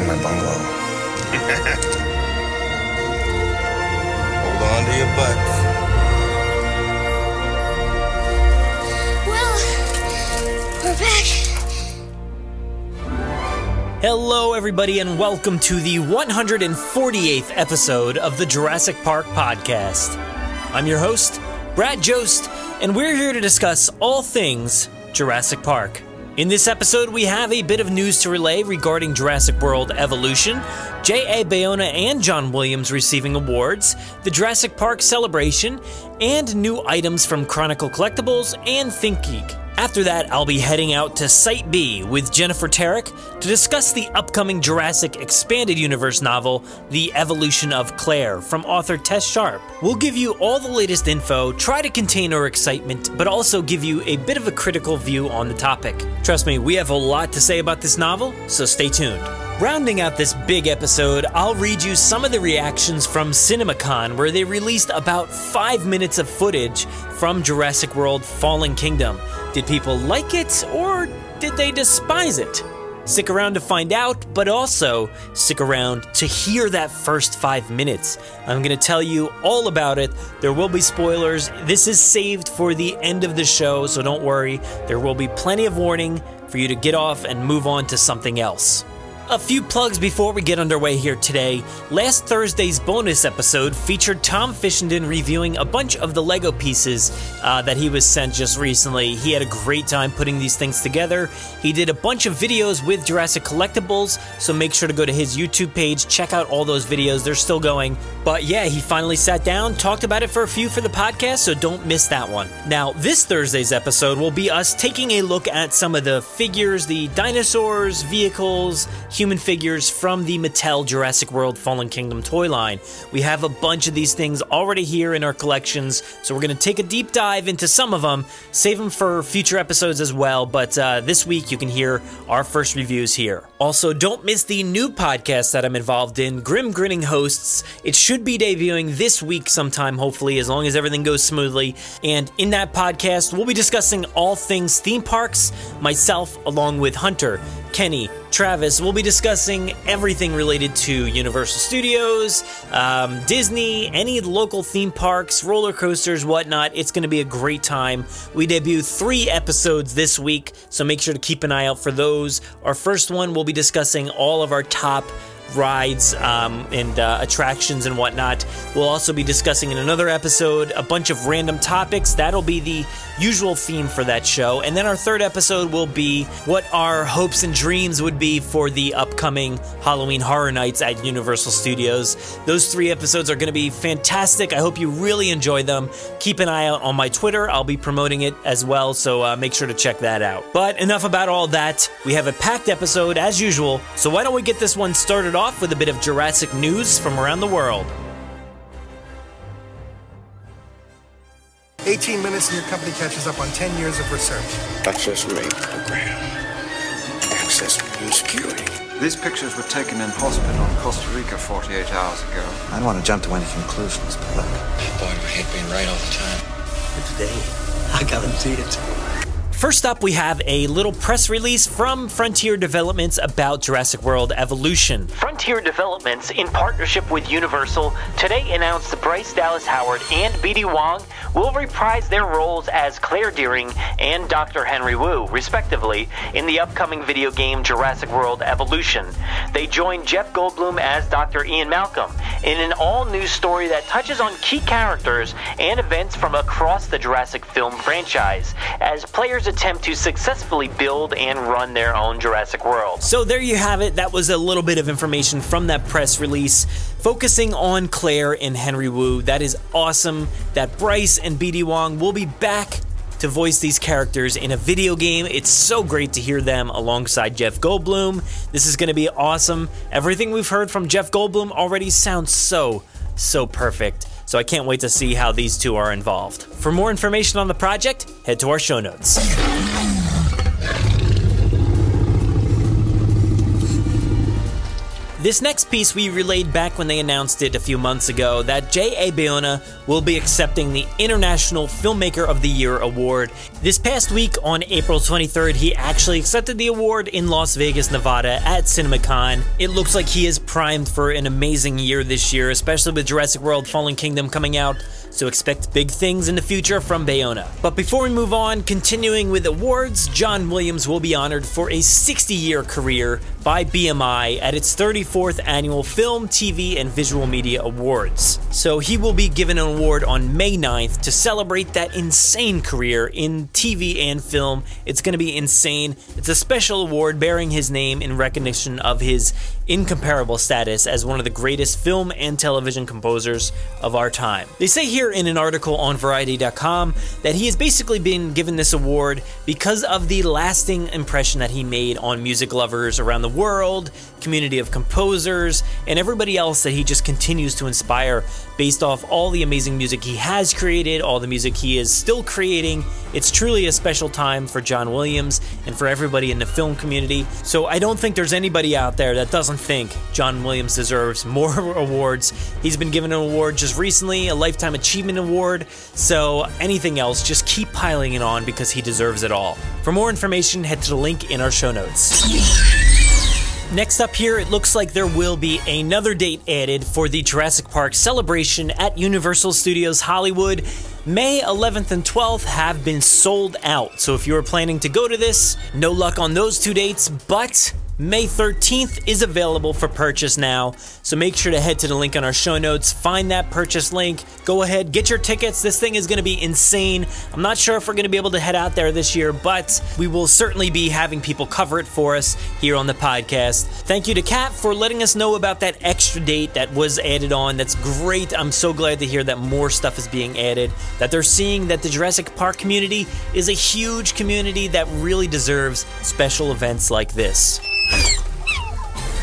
in my bungalow? Hold on to your butts. Well, we're back. Hello, everybody, and welcome to the 148th episode of the Jurassic Park podcast. I'm your host, Brad Jost, and we're here to discuss all things Jurassic Park. In this episode, we have a bit of news to relay regarding Jurassic World Evolution, J.A. Bayona and John Williams receiving awards, the Jurassic Park celebration, and new items from Chronicle Collectibles and ThinkGeek. After that, I'll be heading out to Site B with Jennifer Terek to discuss the upcoming Jurassic Expanded Universe novel, The Evolution of Claire, from author Tess Sharpe. We'll give you all the latest info, try to contain our excitement, but also give you a bit of a critical view on the topic. Trust me, we have a lot to say about this novel, so stay tuned. Rounding out this big episode, I'll read you some of the reactions from CinemaCon, where they released about five minutes of footage from Jurassic World Fallen Kingdom. Did people like it, or did they despise it? Stick around to find out, but also stick around to hear that first five minutes. I'm going to tell you all about it. There will be spoilers. This is saved for the end of the show, so don't worry. There will be plenty of warning for you to get off and move on to something else. A few plugs before we get underway here today. Last Thursday's bonus episode featured Tom Fishenden reviewing a bunch of the Lego pieces uh, that he was sent just recently. He had a great time putting these things together. He did a bunch of videos with Jurassic Collectibles, so make sure to go to his YouTube page, check out all those videos. They're still going. But yeah, he finally sat down, talked about it for a few for the podcast, so don't miss that one. Now, this Thursday's episode will be us taking a look at some of the figures, the dinosaurs, vehicles, human figures from the Mattel Jurassic World Fallen Kingdom toy line. We have a bunch of these things already here in our collections, so we're going to take a deep dive into some of them, save them for future episodes as well. But uh, this week you can hear our first reviews here. Also, don't miss the new podcast that I'm involved in, Grim Grinning Hosts. It should be debuting this week sometime, hopefully, as long as everything goes smoothly. And in that podcast, we'll be discussing all things theme parks, myself, along with Hunter. Kenny, Travis, we'll be discussing everything related to Universal Studios, um, Disney, any local theme parks, roller coasters, whatnot. It's going to be a great time. We debut three episodes this week, so make sure to keep an eye out for those. Our first one, we'll be discussing all of our top rides um, and uh, attractions and whatnot. We'll also be discussing in another episode a bunch of random topics. That'll be the usual theme for that show. And then our third episode will be what our hopes and dreams would be for the upcoming Halloween Horror Nights at Universal Studios. Those three episodes are going to be fantastic. I hope you really enjoy them. Keep an eye out on my Twitter. I'll be promoting it as well, so uh, make sure to check that out. But enough about all that. We have a packed episode as usual, so why don't we get this one started off with a bit of Jurassic news from around the world. 18 minutes and your company catches up on 10 years of research. Access rate program. Access new security. These pictures were taken in hospital in Costa Rica 48 hours ago. I don't want to jump to any conclusions, but look. Boy, I hate being right all the time. But today, I guarantee it. First up, we have a little press release from Frontier Developments about Jurassic World Evolution. Frontier Developments, in partnership with Universal, today announced that Bryce Dallas Howard and BD Wong will reprise their roles as Claire Dearing and Dr. Henry Wu, respectively, in the upcoming video game Jurassic World Evolution. They join Jeff Goldblum as Dr. Ian Malcolm in an all new story that touches on key characters and events from across the Jurassic film franchise as players attempt to successfully build and run their own Jurassic World. So there you have it. That was a little bit of information from that press release focusing on Claire and Henry Wu. That is awesome that Bryce and BD Wong will be back to voice these characters in a video game. It's so great to hear them alongside Jeff Goldblum. This is going to be awesome. Everything we've heard from Jeff Goldblum already sounds so, so perfect. So I can't wait to see how these two are involved. For more information on the project, head to our show notes. This next piece we relayed back when they announced it a few months ago that J.A. Bayona will be accepting the International Filmmaker of the Year award. This past week on April 23rd, he actually accepted the award in Las Vegas, Nevada at CinemaCon. It looks like he is primed for an amazing year this year, especially with Jurassic World Fallen Kingdom coming out so expect big things in the future from Bayona. But before we move on, continuing with awards, John Williams will be honored for a 60 year career by BMI at its 34th annual Film, TV, and Visual Media Awards. So he will be given an award on May 9th to celebrate that insane career in TV and film. It's going to be insane. It's a special award bearing his name in recognition of his incomparable status as one of the greatest film and television composers of our time. They say here in an article on Variety.com that he has basically been given this award because of the lasting impression that he made on music lovers around the world, community of composers, and everybody else that he just continues to inspire based off all the amazing music he has created, all the music he is still creating. It's truly a special time for John Williams and for everybody in the film community. So I don't think there's anybody out there that doesn't think John Williams deserves more awards. He's been given an award just recently, a Lifetime Achievement Award. So anything else, just keep piling it on because he deserves it all. For more information, head to the link in our show notes. Next up here, it looks like there will be another date added for the Jurassic Park celebration at Universal Studios Hollywood. May 11th and 12th have been sold out, so if you are planning to go to this, no luck on those two dates, but May 13th is available for purchase now, so make sure to head to the link on our show notes, find that purchase link, go ahead, get your tickets. This thing is going to be insane. I'm not sure if we're going to be able to head out there this year, but we will certainly be having people cover it for us here on the podcast. Thank you to Kat for letting us know about that extra date that was added on. That's great. I'm so glad to hear that more stuff is being added, that they're seeing that the Jurassic Park community is a huge community that really deserves special events like this.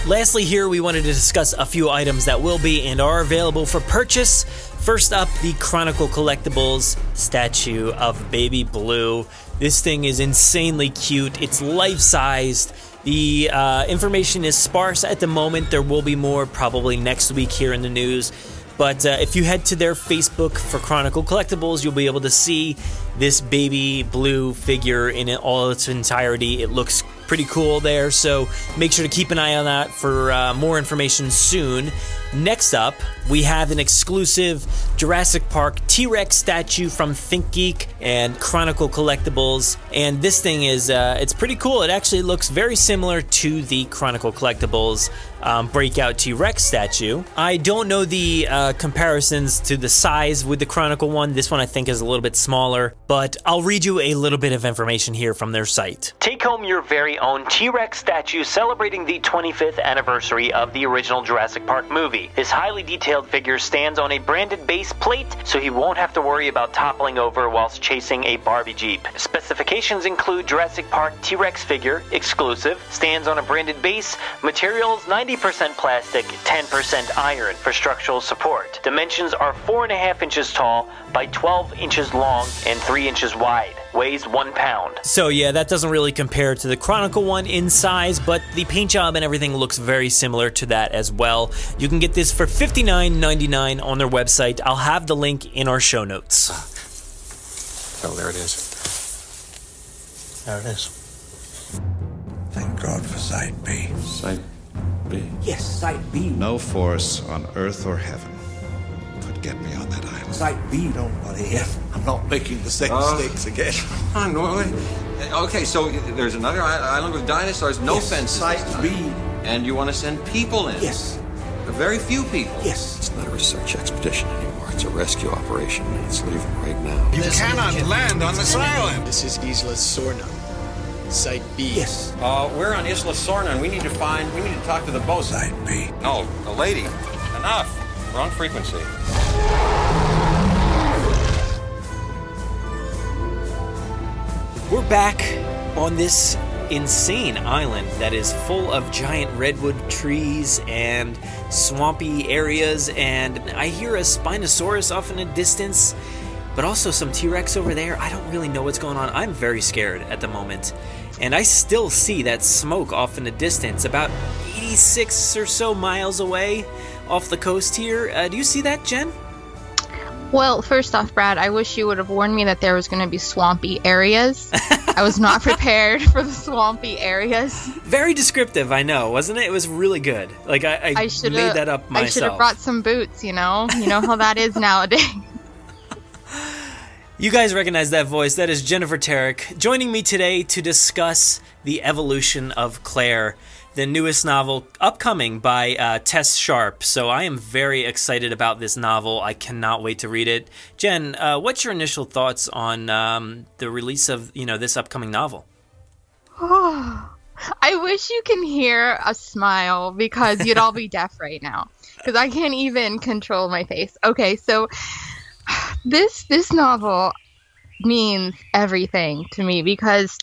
Lastly, here we wanted to discuss a few items that will be and are available for purchase. First up, the Chronicle Collectibles statue of Baby Blue. This thing is insanely cute, it's life sized. The uh, information is sparse at the moment. There will be more probably next week here in the news. But uh, if you head to their Facebook for Chronicle Collectibles, you'll be able to see this baby blue figure in all its entirety. It looks pretty cool there, so make sure to keep an eye on that for uh, more information soon. Next up, we have an exclusive Jurassic Park T Rex statue from ThinkGeek and Chronicle Collectibles. And this thing is, uh, it's pretty cool. It actually looks very similar to the Chronicle Collectibles um, breakout T Rex statue. I don't know the uh, comparisons to the size with the Chronicle one. This one I think is a little bit smaller, but I'll read you a little bit of information here from their site. Take home your very own T Rex statue celebrating the 25th anniversary of the original Jurassic Park movie. This highly detailed figure stands on a branded base plate, so he won't have to worry about toppling over whilst chasing a Barbie Jeep. Specifications include Jurassic Park T Rex figure, exclusive, stands on a branded base, materials 90% plastic, 10% iron for structural support. Dimensions are 4.5 inches tall by 12 inches long and 3 inches wide. Weighs 1 pound. So, yeah, that doesn't really compare to the Chronicle one in size, but the paint job and everything looks very similar to that as well. You can get this for $59.99 on their website. I'll have the link in our show notes. Oh, there it is. There it is. Thank God for Site B. Site B. Yes, Site B. No force on earth or heaven could get me on that island. Site B, don't worry. I'm not making the same Uh, mistakes again. Come on, wait. Okay, so there's another island with dinosaurs, no Yes, fences. Site this. B. And you want to send people in? Yes. A very few people. Yes. It's not a research expedition anymore. It's a rescue operation, and it's leaving right now. You cannot land on this island. This is Isla Sorna. Site B. Yes. Uh, we're on Isla Sorna, and we need to find, we need to talk to the bosun. Site B. No, the lady. Enough. Wrong frequency. We're back on this insane island that is full of giant redwood trees and swampy areas, and I hear a Spinosaurus off in the distance, but also some T Rex over there. I don't really know what's going on. I'm very scared at the moment. And I still see that smoke off in the distance, about 86 or so miles away off the coast here. Uh, do you see that, Jen? Well, first off, Brad, I wish you would have warned me that there was going to be swampy areas. I was not prepared for the swampy areas. Very descriptive, I know, wasn't it? It was really good. Like I, I, I made that up myself. I should have brought some boots. You know, you know how that is nowadays. You guys recognize that voice. That is Jennifer Terek joining me today to discuss the evolution of Claire the newest novel upcoming by uh, Tess Sharpe. So I am very excited about this novel. I cannot wait to read it. Jen, uh, what's your initial thoughts on um, the release of you know this upcoming novel? Oh, I wish you can hear a smile because you'd all be deaf right now because I can't even control my face. Okay, so this this novel means everything to me because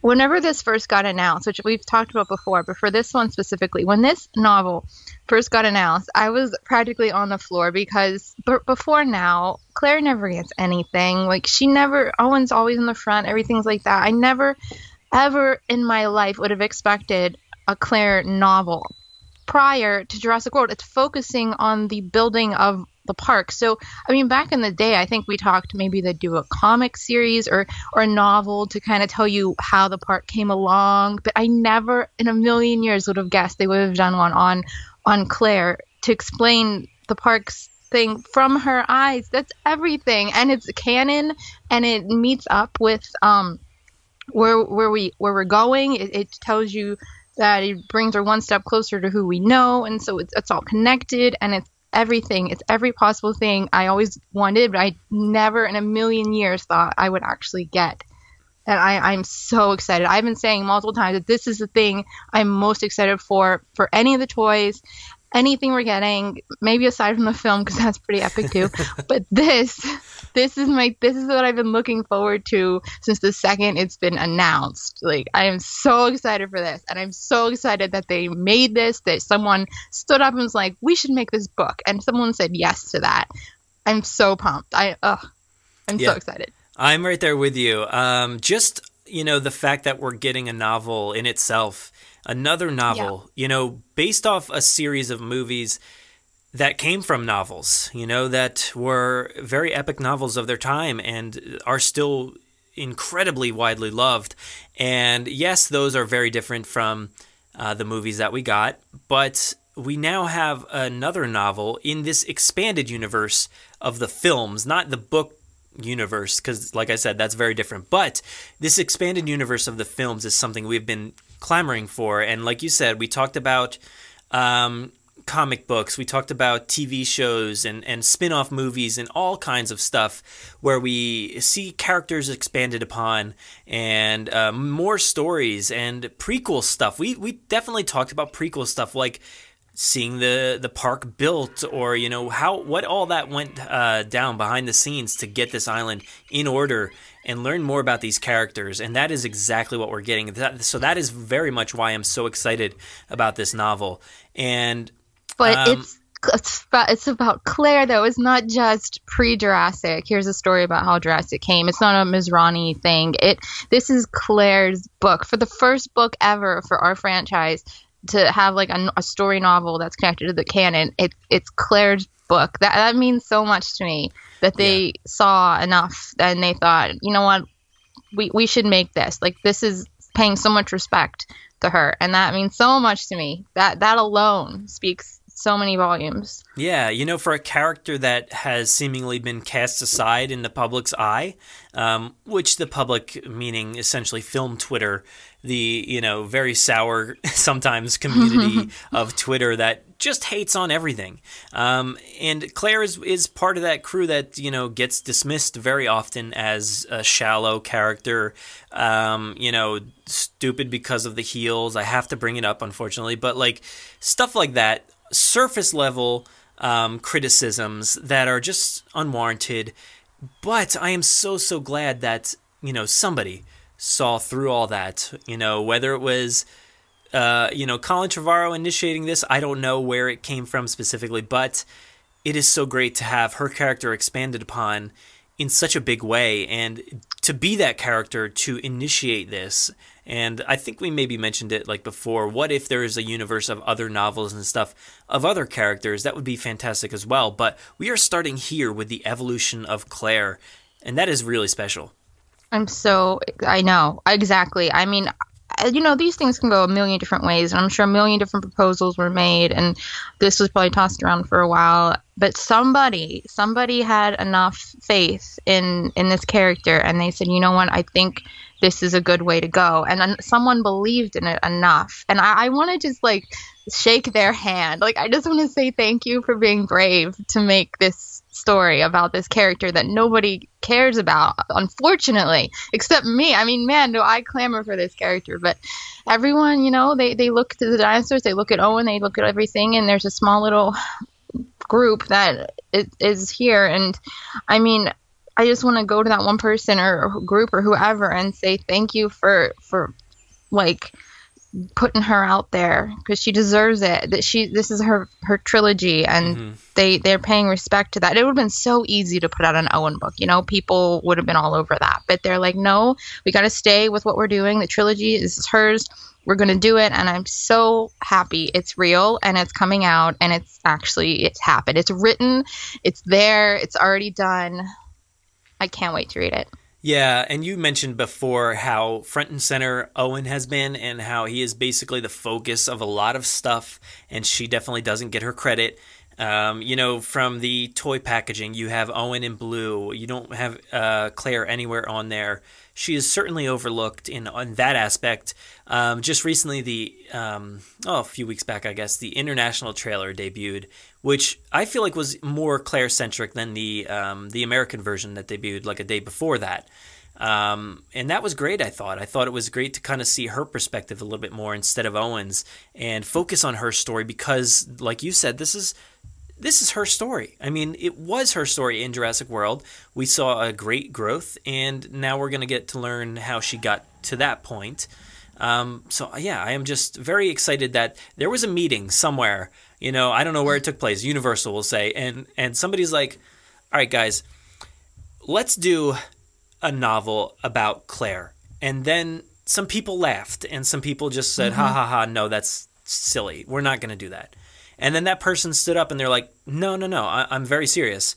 whenever this first got announced, which we've talked about before, but for this one specifically, when this novel first got announced, I was practically on the floor because b- before now, Claire never gets anything. Like, she never, Owen's always in the front, everything's like that. I never, ever in my life would have expected a Claire novel prior to Jurassic World. It's focusing on the building of the park. So, I mean, back in the day, I think we talked maybe they'd do a comic series or or a novel to kind of tell you how the park came along. But I never in a million years would have guessed they would have done one on on Claire to explain the park's thing from her eyes. That's everything, and it's canon, and it meets up with um where where we where we're going. It, it tells you that it brings her one step closer to who we know, and so it's it's all connected, and it's everything. It's every possible thing I always wanted, but I never in a million years thought I would actually get. And I, I'm so excited. I've been saying multiple times that this is the thing I'm most excited for for any of the toys anything we're getting, maybe aside from the film because that's pretty epic too. but this, this is my, this is what I've been looking forward to since the second it's been announced. Like I am so excited for this, and I'm so excited that they made this. That someone stood up and was like, "We should make this book," and someone said yes to that. I'm so pumped. I, ugh, I'm yeah. so excited. I'm right there with you. Um, just you know the fact that we're getting a novel in itself another novel, yeah. you know, based off a series of movies that came from novels, you know, that were very epic novels of their time and are still incredibly widely loved. And yes, those are very different from uh, the movies that we got, but we now have another novel in this expanded universe of the films, not the book universe, because, like I said, that's very different. But this expanded universe of the films is something we've been clamoring for. And like you said, we talked about um, comic books, we talked about TV shows and, and spin off movies and all kinds of stuff where we see characters expanded upon and uh, more stories and prequel stuff. We, we definitely talked about prequel stuff like seeing the the park built or you know how what all that went uh, down behind the scenes to get this island in order and learn more about these characters and that is exactly what we're getting so that is very much why i'm so excited about this novel and but um, it's it's about, it's about Claire though. It's not just pre-Jurassic. Here's a story about how Jurassic came. It's not a Masrani thing. It this is Claire's book for the first book ever for our franchise to have like a, a, story novel that's connected to the canon. It, it's Claire's book. That that means so much to me that they yeah. saw enough and they thought, you know what, we we should make this. Like this is paying so much respect to her, and that means so much to me. That that alone speaks so many volumes. Yeah, you know, for a character that has seemingly been cast aside in the public's eye, um, which the public, meaning essentially film Twitter, the you know very sour sometimes community of Twitter that just hates on everything. Um, and Claire is is part of that crew that you know gets dismissed very often as a shallow character. Um, you know, stupid because of the heels. I have to bring it up, unfortunately, but like stuff like that, surface level um, criticisms that are just unwarranted. But I am so so glad that you know somebody saw through all that. You know whether it was. Uh, you know, Colin Trevorrow initiating this, I don't know where it came from specifically, but it is so great to have her character expanded upon in such a big way and to be that character to initiate this and i think we maybe mentioned it like before. What if there is a universe of other novels and stuff of other characters? That would be fantastic as well. But we are starting here with the evolution of claire and that is really special. I'm so i know exactly. I mean uh, you know, these things can go a million different ways, and I'm sure a million different proposals were made, and this was probably tossed around for a while. But somebody, somebody had enough faith in in this character, and they said, you know what, I think this is a good way to go, and then someone believed in it enough, and I, I want to just like shake their hand, like I just want to say thank you for being brave to make this story about this character that nobody cares about, unfortunately, except me. I mean, man, do I clamor for this character, but everyone, you know, they, they look to the dinosaurs, they look at Owen, they look at everything, and there's a small little group that is here. And I mean, I just want to go to that one person or group or whoever and say thank you for, for like, putting her out there because she deserves it. That she this is her her trilogy, and mm-hmm. they they're paying respect to that. It would have been so easy to put out an Owen book, you know, people would have been all over that. But they're like, no, we got to stay with what we're doing. The trilogy is hers. We're gonna do it, and I'm so happy. It's real, and it's coming out, and it's actually it's happened. It's written, it's there, it's already done. I can't wait to read it. Yeah, and you mentioned before how front and center Owen has been and how he is basically the focus of a lot of stuff, and she definitely doesn't get her credit. Um, you know, from the toy packaging, you have Owen in blue. You don't have uh, Claire anywhere on there. She is certainly overlooked in on that aspect. Um, just recently, the um, oh, a few weeks back, I guess, the international trailer debuted, which I feel like was more Claire centric than the um, the American version that debuted like a day before that. Um, and that was great. I thought. I thought it was great to kind of see her perspective a little bit more instead of Owen's, and focus on her story because, like you said, this is this is her story. I mean, it was her story in Jurassic World. We saw a great growth, and now we're going to get to learn how she got to that point. Um, so yeah, I am just very excited that there was a meeting somewhere. You know, I don't know where it took place. Universal will say, and and somebody's like, "All right, guys, let's do a novel about Claire." And then some people laughed, and some people just said, mm-hmm. "Ha ha ha! No, that's silly. We're not going to do that." And then that person stood up and they're like, "No, no, no. I- I'm very serious.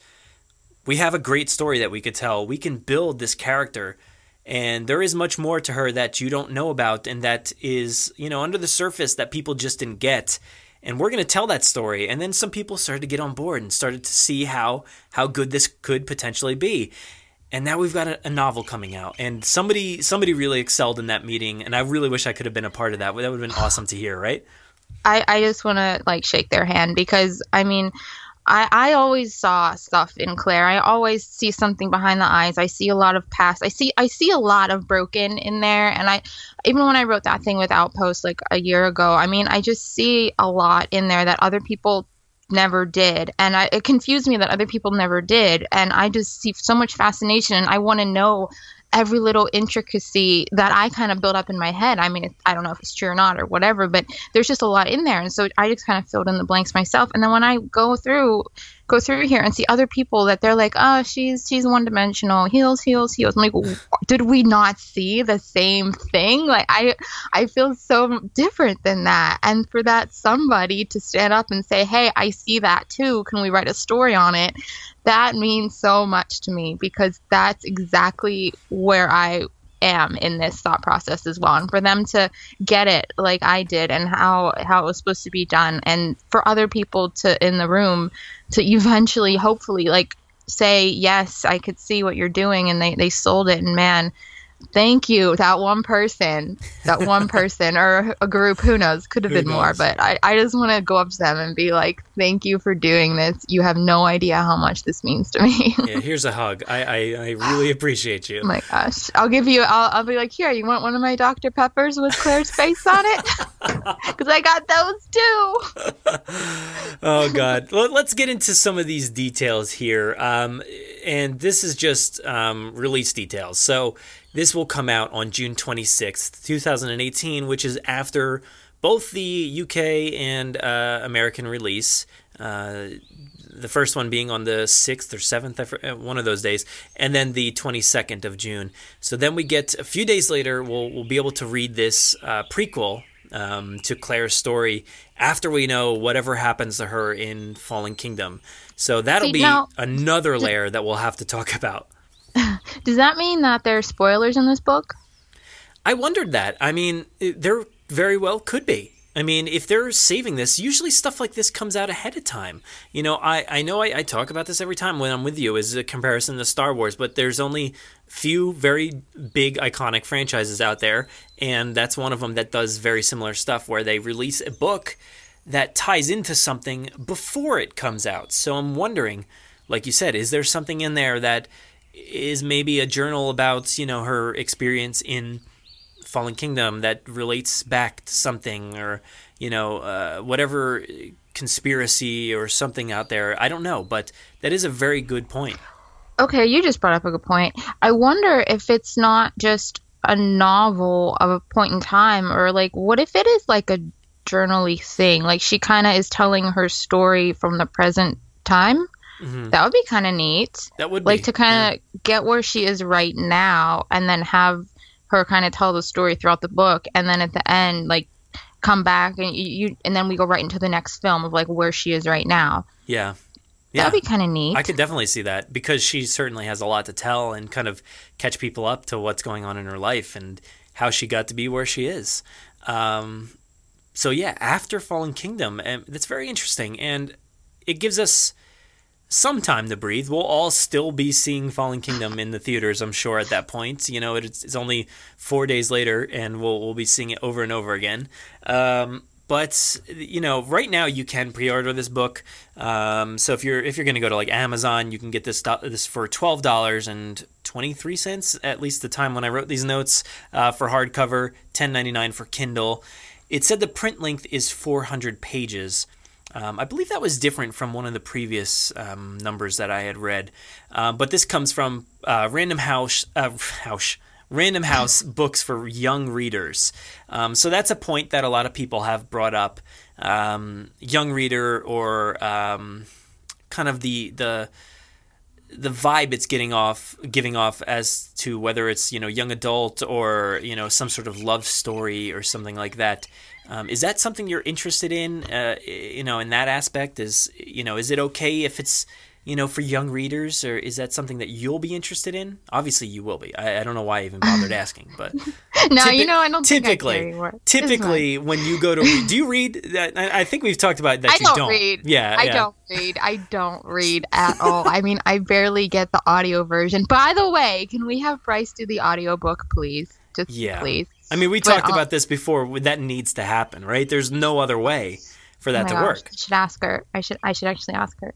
We have a great story that we could tell. We can build this character." and there is much more to her that you don't know about and that is you know under the surface that people just didn't get and we're going to tell that story. And then some people started to get on board and started to see how how good this could potentially be. And now we've got a, a, novel coming out. And somebody somebody really excelled in that meeting. And i really wish i could have been a part of that. That would have been awesome to hear right? I i just want to like shake their hand because i mean I, I always saw stuff in Claire. I always see something behind the eyes. I see a lot of past. I see I see a lot of broken in there. And I even when I wrote that thing with Outpost like a year ago, I mean I just see a lot in there that other people never did. And I, it confused me that other people never did. And I just see so much fascination and I want to know every little intricacy that I kind of built up in my head. I mean, I don't know if it's true or not or whatever, but there's just a lot in there. And so I just kind of filled in the blanks myself. And then when I go through go through here and see other people that they're like, oh, she's she's one dimensional, heels, heels, heels. I'm like, did we not see the same thing? Like I I feel so different than that. And for that somebody to stand up and say, hey, I see that too. Can we write a story on it? That means so much to me because that's exactly where I am in this thought process as well and for them to get it like I did and how how it was supposed to be done and for other people to in the room to eventually hopefully like say yes I could see what you're doing and they they sold it and man thank you. That one person that one person or a group who knows? Could have who been knows? more but i, I just want to go up to them and be like thank you for doing this. You have no idea how much this means to me. Yeah here's a hug. I i, I really appreciate you. Oh my gosh. I'll give you I'll, I'll be like here you want one of my dr peppers with claire's face on it? Because i got those too. Oh god. Well, let's get into some of these details here. Um, and this is just um, release details. So this will come out on June 26th, 2018, which is after both the UK and uh, American release. Uh, the first one being on the 6th or 7th, uh, one of those days, and then the 22nd of June. So then we get a few days later, we'll, we'll be able to read this uh, prequel um, to Claire's story after we know whatever happens to her in Fallen Kingdom. So that'll See, be now- another layer that we'll have to talk about. Does that mean that there are spoilers in this book? I wondered that. I mean, there very well could be. I mean, if they're saving this, usually stuff like this comes out ahead of time. You know, I, I know I, I talk about this every time when I'm with you is a comparison to Star Wars, but there's only few very big iconic franchises out there, and that's one of them that does very similar stuff where they release a book that ties into something before it comes out. So I'm wondering, like you said, is there something in there that is maybe a journal about, you know, her experience in Fallen Kingdom that relates back to something or you know uh, whatever conspiracy or something out there. I don't know, but that is a very good point. Okay, you just brought up a good point. I wonder if it's not just a novel of a point in time, or like, what if it is like a journally thing? Like, she kind of is telling her story from the present time. Mhm. That would be kind of neat. That would like be, to kind of get where she is right now, and then have her kind of tell the story throughout the book, and then at the end, like come back and you, you and then we go right into the next film of like where she is right now. Yeah. Yeah. That'd be kind of neat. I could definitely see that because she certainly has a lot to tell and kind of catch people up to what's going on in her life and how she got to be where she is. Um, so yeah, after Fallen Kingdom, and that's very interesting, and it gives us some time to breathe. We'll all still be seeing Fallen Kingdom in the theaters, I'm sure, at that point. You know, it's, it's only four days later, and we'll we'll be seeing it over and over again. Um, but you know, right now you can pre-order this book. Um, so if you're if you're going to go to like Amazon, you can get this this for twelve dollars and twenty three cents. At least the time when I wrote these notes uh, for hardcover, ten ninety nine for Kindle. It said the print length is four hundred pages. Um, I believe that was different from one of the previous um, numbers that I had read, um, but this comes from uh, Random House. Uh, House. Random House books for young readers. Um, so that's a point that a lot of people have brought up. Um, young reader or um, kind of the the the vibe it's getting off giving off as to whether it's you know young adult or you know some sort of love story or something like that. Um, is that something you're interested in? Uh, you know, in that aspect, is you know, is it okay if it's you know for young readers, or is that something that you'll be interested in? Obviously, you will be. I, I don't know why I even bothered asking, but no, typi- you know, I don't typically. Typically when you go to read, do you read? I I think we've talked about that. I you don't, don't read. Yeah, I yeah. don't read. I don't read at all. I mean, I barely get the audio version. By the way, can we have Bryce do the audio book, please? Just Yeah. please. I mean, we But, talked um, about this before. That needs to happen, right? There's no other way for that oh to gosh, work. I should ask her. I should. I should actually ask her.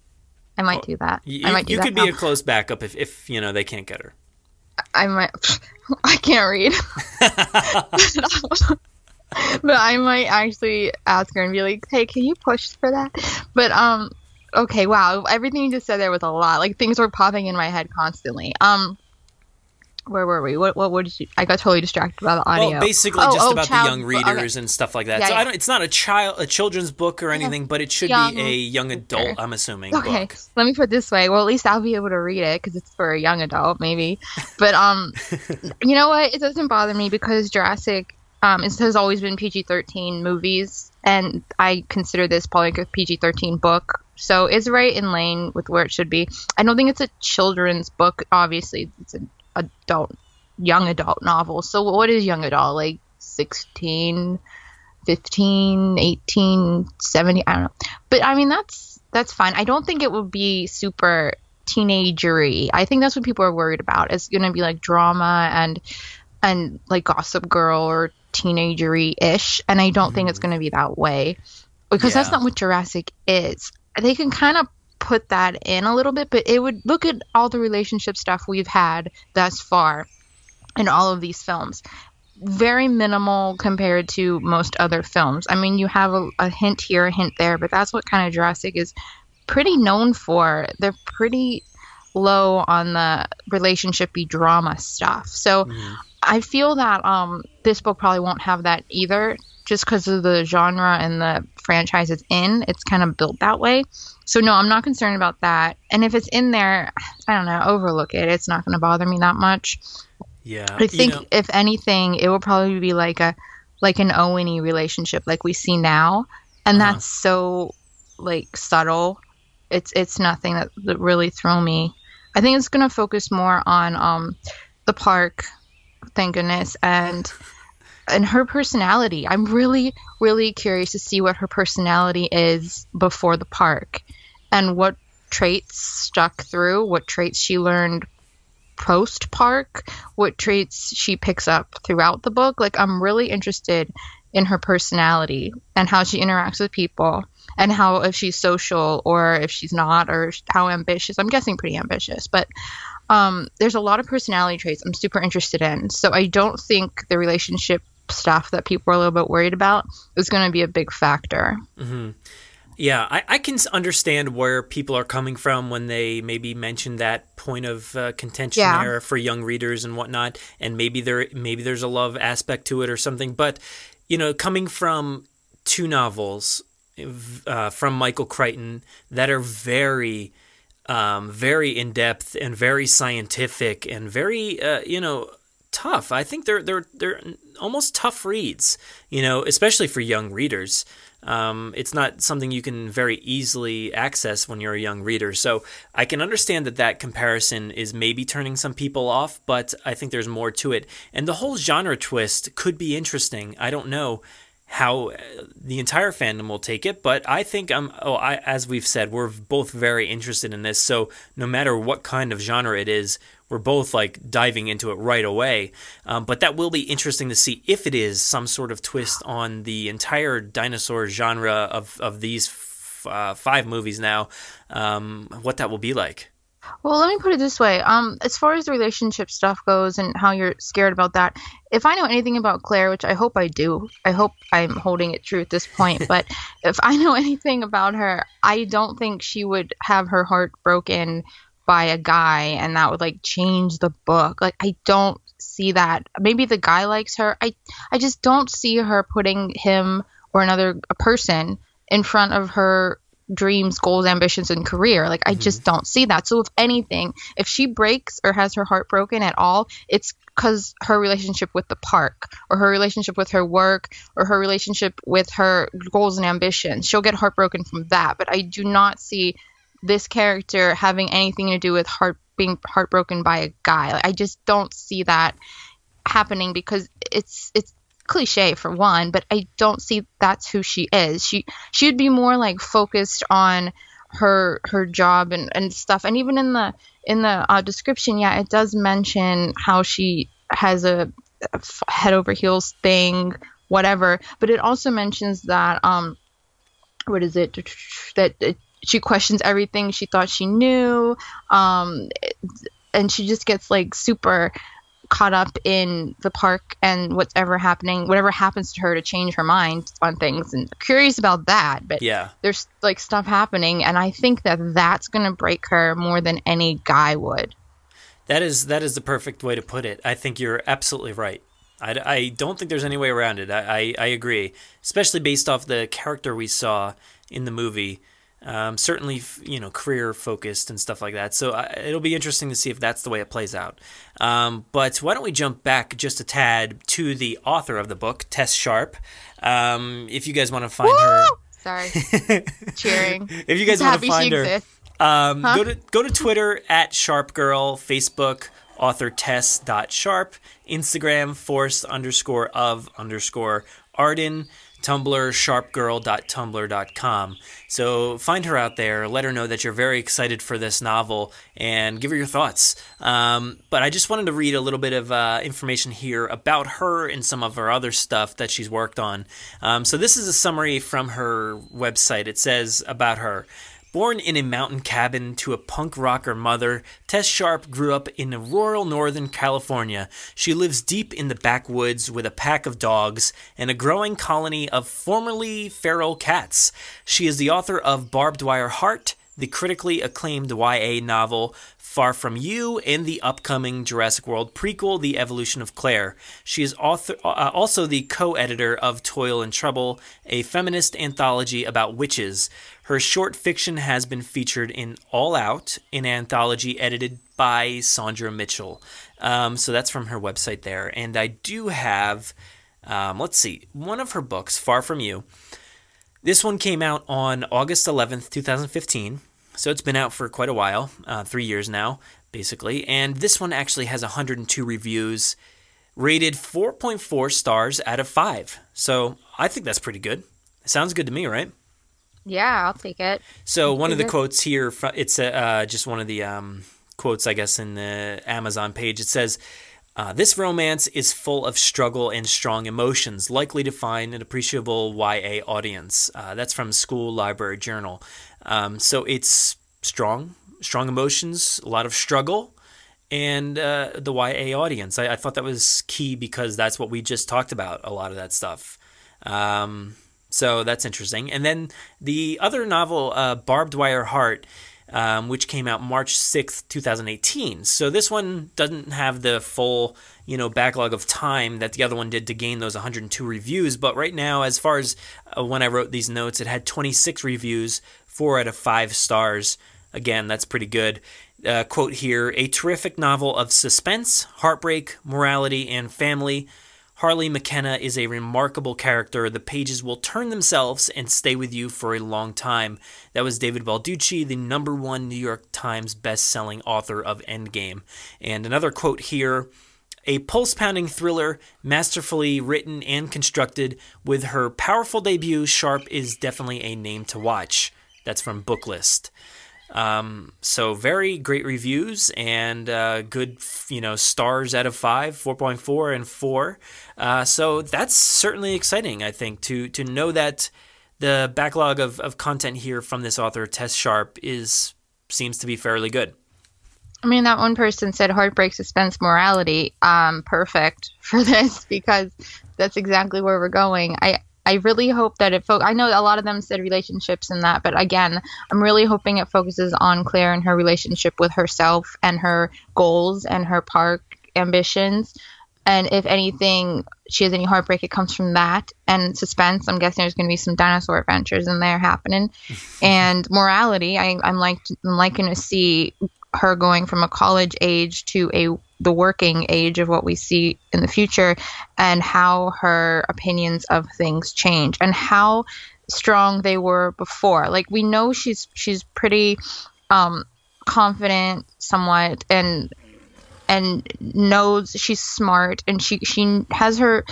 I might do that. You, I might do you could now. be a close backup if, if you know they can't get her. I might. I can't read. but I might actually ask her and be like, "Hey, can you push for that?" But um, okay, wow, everything you just said there was a lot. Like things were popping in my head constantly. Um, where were we? What what would you? I got totally distracted by the audio. Well, basically Oh, just oh, about the child- young okay. readers and stuff like that. Yeah, so yeah. I don't. It's not a child, a children's book or anything, but it should Young be a young adult. I'm assuming. Okay, Book. let me put it this way. Well, at least I'll be able to read it because it's for a young adult, maybe. But um, you know what? It doesn't bother me because Jurassic um it has always been PG-13 movies, and I consider this probably like a PG-13 book. So it's right in lane with where it should be. I don't think it's a children's book. Obviously, it's an adult, young adult novel. So what is young adult? Like 16, 15, 18, 70, I don't know. But I mean that's that's fine. I don't think it would be super teenagery. I think that's what people are worried about. It's going to be like drama and and like Gossip Girl or teenagery ish, and I don't think it's mm-hmm. going to be that way because that's not what Jurassic is. They can kind of put that in a little bit, but it would look at all the relationship stuff we've had thus far in all of these films. Very minimal compared to most other films. I mean, you have a, a hint here, a hint there, but that's what kind of Jurassic is pretty known for. They're pretty low on the relationship drama stuff. So I feel that um, this book probably won't have that either, just because of the genre and the franchise it's in. It's kind of built that way. So no, I'm not concerned about that. And if it's in there, I don't know, overlook it. It's not going to bother me that much. Yeah, I think you know, if anything, it will probably be like a like an Owen relationship, like we see now, and Uh-huh. that's so like subtle. It's it's nothing that, that really throw me. I think it's gonna focus more on um the park, thank goodness, and and her personality. I'm really really curious to see what her personality is before the park, and what traits stuck through, what traits she learned post park, what traits she picks up throughout the book. Like, I'm really interested in her personality and how she interacts with people and how if she's social or if she's not or how ambitious. I'm guessing pretty ambitious, but um, there's a lot of personality traits I'm super interested in. So I don't think the relationship stuff that people are a little bit worried about is going to be a big factor. hmm Yeah, I, I can understand where people are coming from when they maybe mention that point of uh, contention Yeah. there for young readers and whatnot, and maybe there maybe there's a love aspect to it or something. But you know, coming from two novels uh, from Michael Crichton that are very um, very in depth and very scientific and very uh, you know tough. I think they're they're they're almost tough reads, you know, especially for young readers. Um, it's not something you can very easily access when you're a young reader. So I can understand that that comparison is maybe turning some people off, but I think there's more to it. And the whole genre twist could be interesting. I don't know how uh, the entire fandom will take it, but I think I'm. Oh, I, as we've said, we're both very interested in this. So no matter what kind of genre it is, we're both like diving into it right away. Um, but that will be interesting to see if it is some sort of twist on the entire dinosaur genre of of these f- uh, five movies now. Um, what that will be like. Well, let me put it this way. Um, as far as the relationship stuff goes and how you're scared about that, if I know anything about Claire, which I hope I do, I hope I'm holding it true at this point, but if I know anything about her, I don't think she would have her heart broken by a guy and that would like change the book. Like I don't see that. Maybe the guy likes her. I I just don't see her putting him or another a person in front of her dreams, goals, ambitions, and career. Like I just mm-hmm. don't see that. So if anything, if she breaks or has her heart broken at all, it's because her relationship with the park or her relationship with her work or her relationship with her goals and ambitions. She'll get heartbroken from that. But I do not see this character having anything to do with heart being heartbroken by a guy. Like, I just don't see that happening because it's it's cliche for one, but I don't see that's who she is. She she'd be more like focused on her her job and, and stuff. And even in the in the uh, description, yeah, it does mention how she has a, head over heels thing, whatever. But it also mentions that um, what is it that it, she questions everything she thought she knew, um, and she just gets like super caught up in the park and whatever happening, whatever happens to her to change her mind on things, and curious about that. But Yeah. there's like stuff happening, and I think that that's gonna break her more than any guy would. That is that is the perfect way to put it. I think you're absolutely right. I, I don't think there's any way around it. I, I, I agree, especially based off the character we saw in the movie. Um, certainly, you know, career focused and stuff like that. So uh, it'll be interesting to see if that's the way it plays out. Um, but why don't we jump back just a tad to the author of the book, Tess Sharpe. Um, if you guys want to find her, Sorry, cheering. if you guys Just want to find her, um, Huh? go to go to Twitter at Sharp Girl, Facebook author Tess dot Sharp, Instagram force underscore of underscore Arden, Tumblr sharpgirl.tumblr.com. So find her out there, let her know that you're very excited for this novel, and give her your thoughts. Um, but I just wanted to read a little bit of uh, information here about her and some of her other stuff that she's worked on. Um, so this is a summary from her website. It says about her. Born in a mountain cabin to a punk rocker mother, Tess Sharpe grew up in rural Northern California. She lives deep in the backwoods with a pack of dogs and a growing colony of formerly feral cats. She is the author of Barbed Wire Heart, the critically acclaimed YA novel Far From You, and the upcoming Jurassic World prequel, The Evolution of Claire. She is author, uh, also the co editor of Toil and Trouble, a feminist anthology about witches. Her short fiction has been featured in All Out, an anthology edited by Saundra Mitchell. Um, so that's from her website there. And I do have, um, let's see, one of her books, Far From You. This one came out on August 11th, 2015. So it's been out for quite a while, uh, three years now, basically. And this one actually has 102 reviews, rated 4.4 stars out of 5. So I think that's pretty good. sounds good to me, right? Yeah, I'll take it. So one of the quotes here, it's uh, just one of the um, quotes, I guess, in the Amazon page. It says, uh, this romance is full of struggle and strong emotions, likely to find an appreciable YA audience. Uh, that's from School Library Journal. Um, so it's strong, strong emotions, a lot of struggle, and uh, the YA audience. I, I, thought that was key because that's what we just talked about, a lot of that stuff. Um, so that's interesting. And then the other novel, uh, Barbed Wire Heart, um, which came out March 6th, 2018. So this one doesn't have the full, you know, backlog of time that the other one did to gain those 102 reviews. But right now, as far as uh, when I wrote these notes, it had 26 reviews, four out of five stars. Again, that's pretty good. Uh, quote here a terrific novel of suspense, heartbreak, morality, and family Harley McKenna is a remarkable character. The pages will turn themselves and stay with you for a long time. That was David Baldacci, the number one New York Times best-selling author of Endgame. And another quote here a pulse pounding thriller, masterfully written and constructed. With her powerful debut, Sharpe is definitely a name to watch. That's from Booklist. Um, so very great reviews and uh, good, you know, stars out of five, 4.4 and four. Uh, so that's certainly exciting, I think, to to know that the backlog of, of content here from this author, Tess Sharpe, is seems to be fairly good. I mean, that one person said heartbreak, suspense, morality. Um, perfect for this because that's exactly where we're going. I I really hope that it fo- I know a lot of them said relationships and that, but again, I'm really hoping it focuses on Claire and her relationship with herself and her goals and her park ambitions. And if anything, she has any heartbreak, it comes from that and suspense. I'm guessing there's going to be some dinosaur adventures in there happening, and morality. I, I'm like I'm liking to see her going from a college age to a the working age of what we see in the future and how her opinions of things change and how strong they were before. Like we know she's she's pretty um confident somewhat and and knows she's smart and she she has her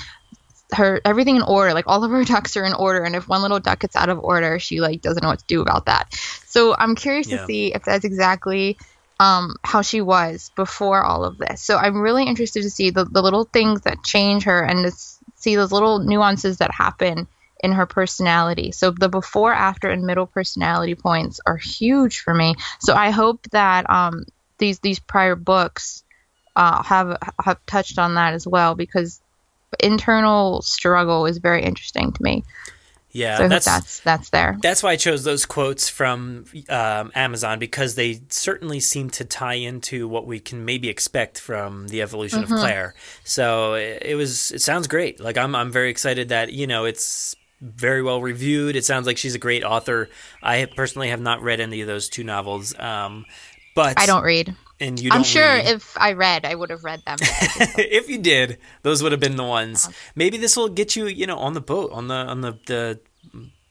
her everything in order. Like all of her ducks are in order and if one little duck gets out of order she like doesn't know what to do about that. So i'm curious yeah. to see if that's exactly um, how she was before all of this. So I'm really interested to see the, the little things that change her and to see those little nuances that happen in her personality. So the before, after, and middle personality points are huge for me. So I hope that um, these these prior books uh, have have touched on that as well because internal struggle is very interesting to me. Yeah, so that's, that's that's there. That's why I chose those quotes from um, Amazon because they certainly seem to tie into what we can maybe expect from the evolution mm-hmm. of Claire. So it, it, was. It sounds great. Like I'm. I'm very excited that you know it's very well reviewed. It sounds like she's a great author. I personally have not read any of those two novels, um, but I don't read. And you I'm sure read. if I read, I would have read them. if you did, those would have been the ones. Uh-huh. Maybe this will get you, you know, on the boat, on the on the the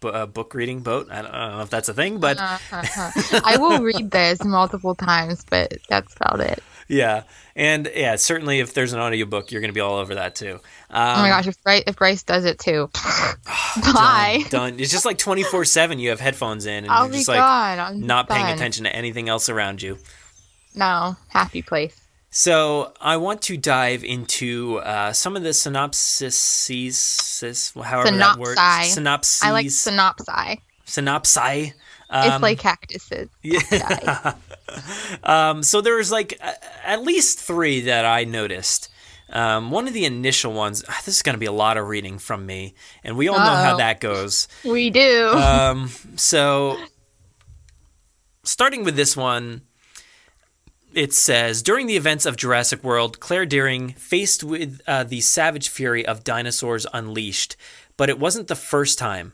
uh, book reading boat. I don't, I don't, know if that's a thing, but uh-huh. I will read this multiple times, but that's about it. Yeah, and yeah, certainly if there's an audiobook, you're going to be all over that too. Um, oh my gosh, if Bryce, if Bryce does it too, bye. Done, done, It's just like 24 seven. You have headphones in, and I'll you're just like not paying attention to anything else around you. No, happy place. So I want to dive into uh, some of the synopses, however synopsi. that word, synopses. I like synopsi. Synopsi. Um, it's like cactuses. Yeah. um, so there's like uh, at least three that I noticed. Um, one of the initial ones. Ah, this is going to be a lot of reading from me, and we all Uh-oh. know how that goes. We do. Um, so starting with this one, it says during the events of Jurassic World, Claire Dearing faced with uh, the savage fury of dinosaurs unleashed, but it wasn't the first time.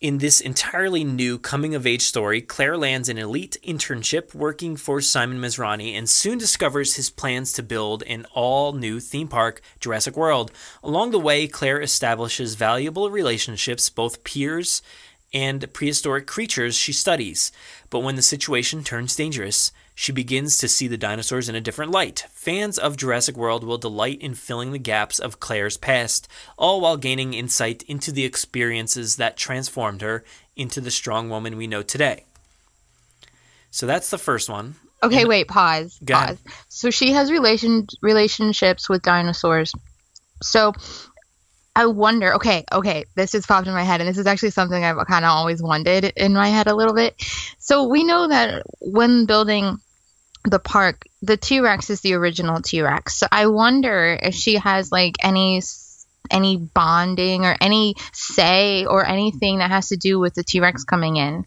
In this entirely new coming of age story, Claire lands an elite internship working for Simon Masrani and soon discovers his plans to build an all new theme park, Jurassic World. Along the way, Claire establishes valuable relationships, both peers and prehistoric creatures she studies. But when the situation turns dangerous, she begins to see the dinosaurs in a different light. Fans of Jurassic World will delight in filling the gaps of Claire's past, all while gaining insight into the experiences that transformed her into the strong woman we know today. So that's the first one. Okay, And- wait, pause. Go ahead. Pause. So she has relation relationships with dinosaurs. So I wonder, okay, okay, this just popped in my head, and this is actually something I've kind of always wondered in my head a little bit. So we know that when building the park, the T Rex is the original T Rex. So I wonder if she has like any any bonding or any say or anything that has to do with the T Rex coming in,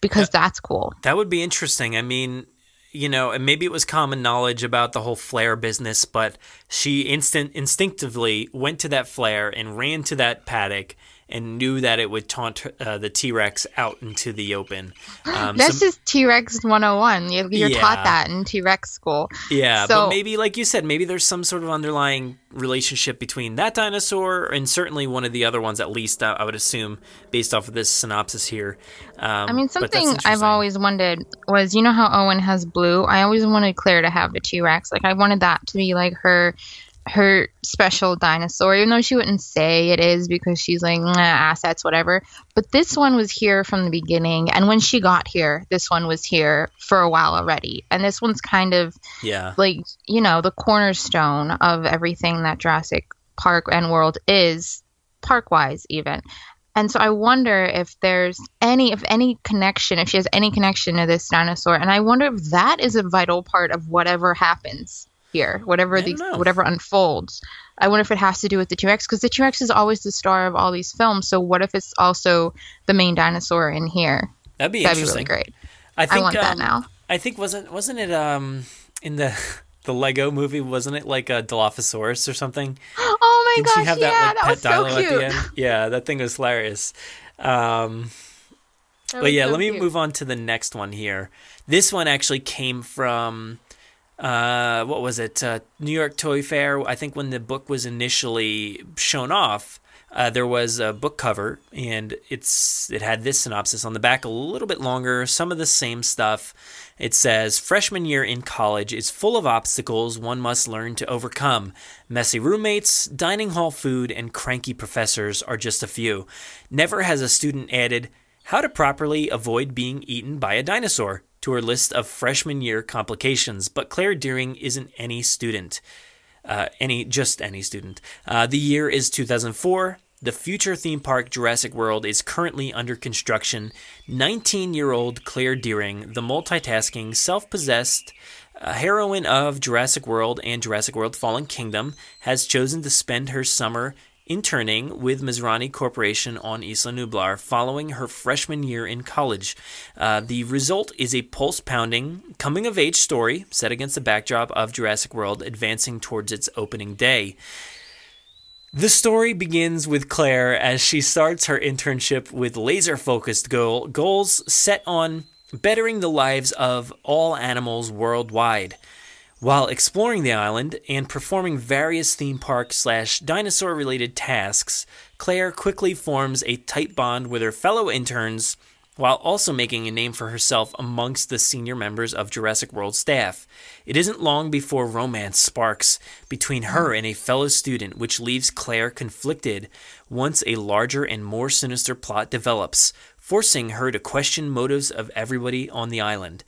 because that's cool. That would be interesting. I mean, you know, and maybe it was common knowledge about the whole flare business, but she instant instinctively went to that flare and ran to that paddock and knew that it would taunt uh, the T Rex out into the open. Um, That's so- just T Rex 101. You, you're Yeah. taught that in T Rex school. Yeah, So- but maybe, like you said, maybe there's some sort of underlying relationship between that dinosaur and certainly one of the other ones, at least uh, I would assume, based off of this synopsis here. Um, I mean, something I've always wondered was, you know how Owen has blue? I always wanted Claire to have a T Rex. Like, I wanted that to be like her her special dinosaur, even though she wouldn't say it is because she's like "Nah, assets, whatever. But this one was here from the beginning, and when she got here, this one was here for a while already, and this one's kind of Yeah. like you know the cornerstone of everything that Jurassic Park and World is park wise even. And so I wonder if there's any if any connection, if she has any connection to this dinosaur, and I wonder if that is a vital part of whatever happens here, whatever the whatever unfolds. I wonder if it has to do with the T Rex because the T Rex is always the star of all these films. So what if it's also the main dinosaur in here? That'd be That'd be really great. I, think, want that um, now. I think wasn't wasn't it um in the the Lego movie wasn't it like a Dilophosaurus or something? Oh my Didn't gosh, she have yeah, that like that pet was so cute. at the end? Yeah, that thing was hilarious. Um, That but yeah, so let me cute. move on to the next one here. This one actually came from uh, what was it? Uh, New York Toy Fair. I think when the book was initially shown off, uh, there was a book cover, and it's it had this synopsis on the back, a little bit longer, some of the same stuff. It says, "Freshman year in college is full of obstacles one must learn to overcome. Messy roommates, dining hall food, and cranky professors are just a few. Never has a student added." How to properly avoid being eaten by a dinosaur to her list of freshman year complications, but Claire Dearing isn't any student. Uh, any just any student. Uh, the year is 2004. The future theme park Jurassic World is currently under construction. 19 year old Claire Dearing, the multitasking, self possessed uh, heroine of Jurassic World and Jurassic World Fallen Kingdom, has chosen to spend her summer interning with Masrani Corporation on Isla Nublar following her freshman year in college. Uh, the result is a pulse pounding, coming of age story set against the backdrop of Jurassic World advancing towards its opening day. The story begins with Claire as she starts her internship with laser focused goal, goals set on bettering the lives of all animals worldwide. While exploring the island and performing various theme park slash dinosaur related tasks, Claire quickly forms a tight bond with her fellow interns while also making a name for herself amongst the senior members of Jurassic World staff. It isn't long before romance sparks between her and a fellow student, which leaves Claire conflicted once a larger and more sinister plot develops, forcing her to question motives of everybody on the island.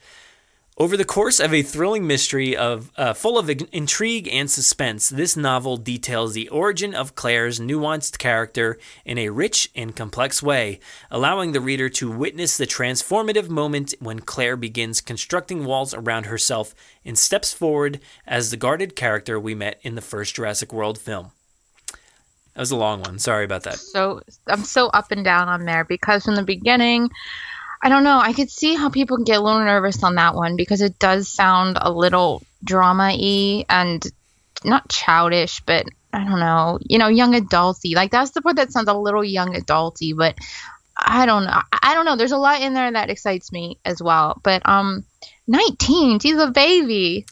Over the course of a thrilling mystery of uh, full of intrigue and suspense, this novel details the origin of Claire's nuanced character in a rich and complex way, allowing the reader to witness the transformative moment when Claire begins constructing walls around herself and steps forward as the guarded character we met in the first Jurassic World film. That was a long one. Sorry about that. So I'm so up and down on there because from the beginning, I don't know. I could see how people can get a little nervous on that one because it does sound a little drama y and not childish, but I don't know, you know, young adulty. Like that's the part that sounds a little young adulty, but I don't know. I don't know. There's a lot in there that excites me as well. But um, 19, she's a baby.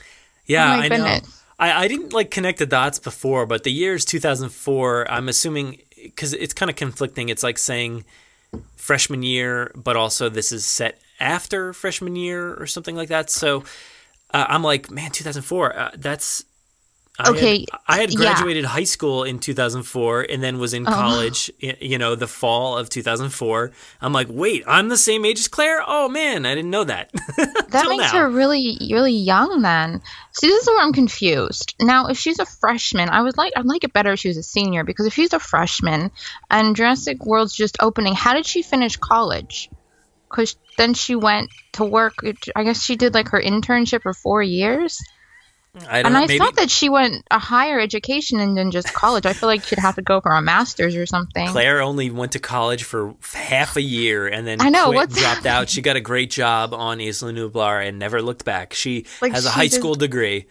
Yeah, oh I know. I, I didn't like connect the dots before, but the year is 2004. I'm assuming because it's kind of conflicting. It's like saying freshman year, but also this is set after freshman year or something like that. So uh, I'm like, man, 2004. Uh, that's I okay. Had, I had graduated yeah. high school in 2004 and then was in oh. college, oh. you know, the fall of 2004. I'm like, wait, I'm the same age as Claire? Oh man, I didn't know that. that makes now. her really, really young then. See, this is where I'm confused. Now, if she's a freshman, I would like, I'd like it better if she was a senior because if she's a freshman and Jurassic World's just opening, how did she finish college? Because then she went to work. I guess she did like her internship for four years. I and I maybe. thought that she went a higher education and then just college. I feel like she'd have to go for a master's or something. Claire only went to college for half a year and then I know, quit, dropped out. She got a great job on Isla Nublar and never looked back. She like has a high school degree.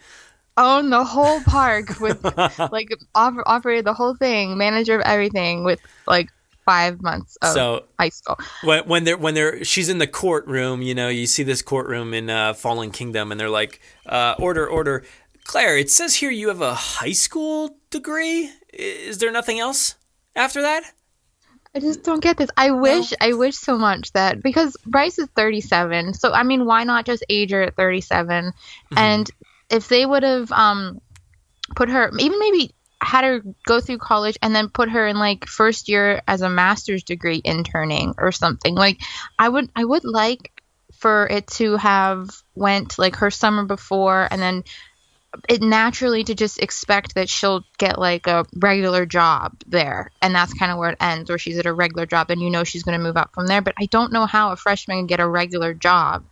Owned the whole park with like op- operated the whole thing, manager of everything with like five months of so, high school. When, when they're when they're she's in the courtroom, you know, you see this courtroom in uh, Fallen Kingdom, and they're like, uh, "Order, order." Claire, it says here you have a high school degree. Is there nothing else after that? I just don't get this. I wish, no. I wish so much that because Bryce is 37, so I mean, why not just age her at 37? Mm-hmm. And if they would have um, put her, even maybe had her go through college and then put her in like first year as a master's degree interning or something, like I would, I would like for it to have went like her summer before and then it naturally to just expect that she'll get like a regular job there. And that's kind of where it ends where she's at a regular job and you know she's going to move up from there. But i don't know how a freshman can get a regular job.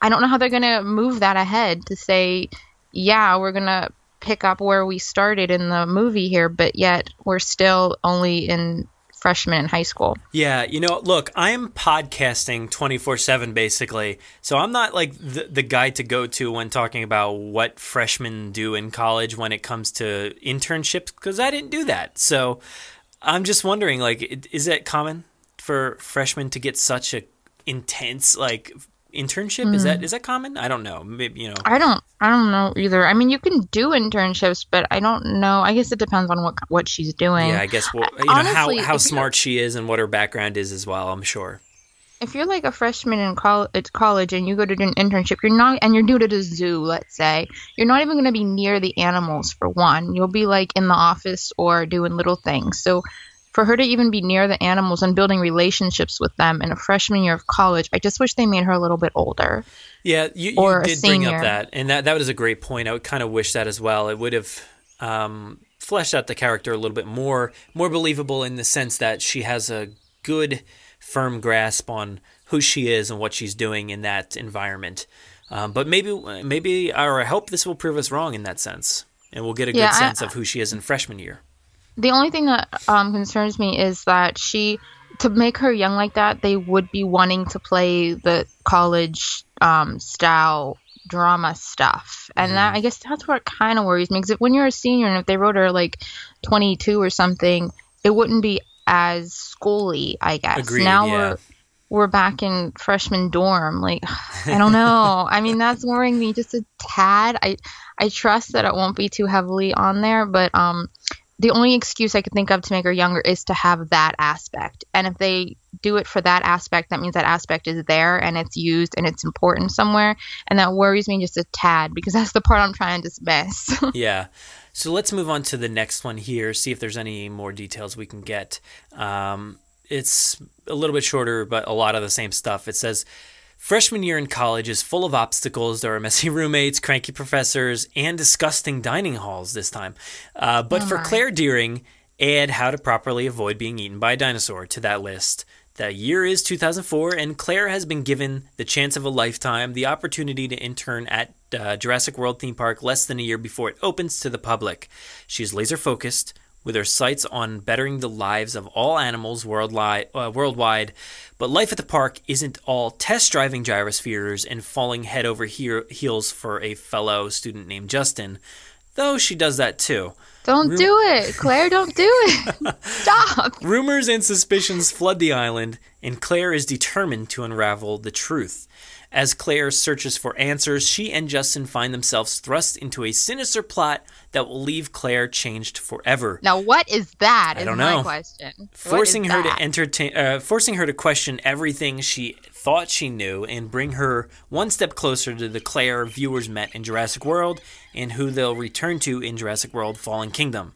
I don't know how they're going to move that ahead to say yeah we're going to pick up where we started in the movie here but yet we're still only in freshman in high school. Yeah, you know, look, I'm podcasting 24/7 basically. So I'm not like the, the guy to go to when talking about what freshmen do in college when it comes to internships because I didn't do that. So I'm just wondering like is it common for freshmen to get such a intense like internship mm. is that mm. that common i don't know maybe you know i don't i don't know either i mean you can do internships but i don't know i guess it depends on what what she's doing yeah i guess well, you Honestly, know how, how smart she is and what her background is as well i'm sure if you're like a freshman in college, college and you go to do an internship, you're not, and you're new to the zoo, let's say, you're not even going to be near the animals for one. You'll be like in the office or doing little things. So for her to even be near the animals and building relationships with them in a freshman year of college, I just wish they made her a little bit older. Yeah, you, you did bring up that, and that that was a great point. I would kind of wish that as well. It would have um, fleshed out the character a little bit more, more believable in the sense that she has a good, firm grasp on who she is and what she's doing in that environment. Um, but maybe, maybe, or I hope this will prove us wrong in that sense, and we'll get a good yeah, sense I, of who she is in freshman year the only thing that um, concerns me is that she to make her young like that they would be wanting to play the college um, style drama stuff and mm. that i guess that's what kind of worries me because when you're a senior and if they wrote her like 22 or something it wouldn't be as schooly i guess Agreed, now yeah. we're we're back in freshman dorm like i don't know i mean that's worrying me just a tad i i trust that it won't be too heavily on there but um the only excuse I could think of to make her younger is to have that aspect. And if they do it for that aspect, that means that aspect is there and it's used and it's important somewhere. And that worries me just a tad because that's the part I'm trying to dismiss. yeah. So let's move on to the next one here, see if there's any more details we can get. Um, it's a little bit shorter, but a lot of the same stuff. It says, Freshman year in college is full of obstacles. There are messy roommates, cranky professors, and disgusting dining halls this time. Uh, but oh for Claire Dearing, add how to properly avoid being eaten by a dinosaur to that list. The year is 2004, and Claire has been given the chance of a lifetime, the opportunity to intern at uh, Jurassic World theme park less than a year before it opens to the public. She's laser focused, with her sights on bettering the lives of all animals worldwide, uh, worldwide. But life at the park isn't all test driving gyrospheres and falling head over he- heels for a fellow student named Justin, though she does that too. Don't Rum- do it, Claire. Don't do it. Stop. Rumors and suspicions flood the island, and Claire is determined to unravel the truth. As Claire searches for answers, she and Justin find themselves thrust into a sinister plot that will leave Claire changed forever. Now, what is that? I don't know. question. Forcing her that? to entertain, uh, forcing her to question everything she thought she knew, and bring her one step closer to the Claire viewers met in Jurassic World, and who they'll return to in Jurassic World: Fallen Kingdom.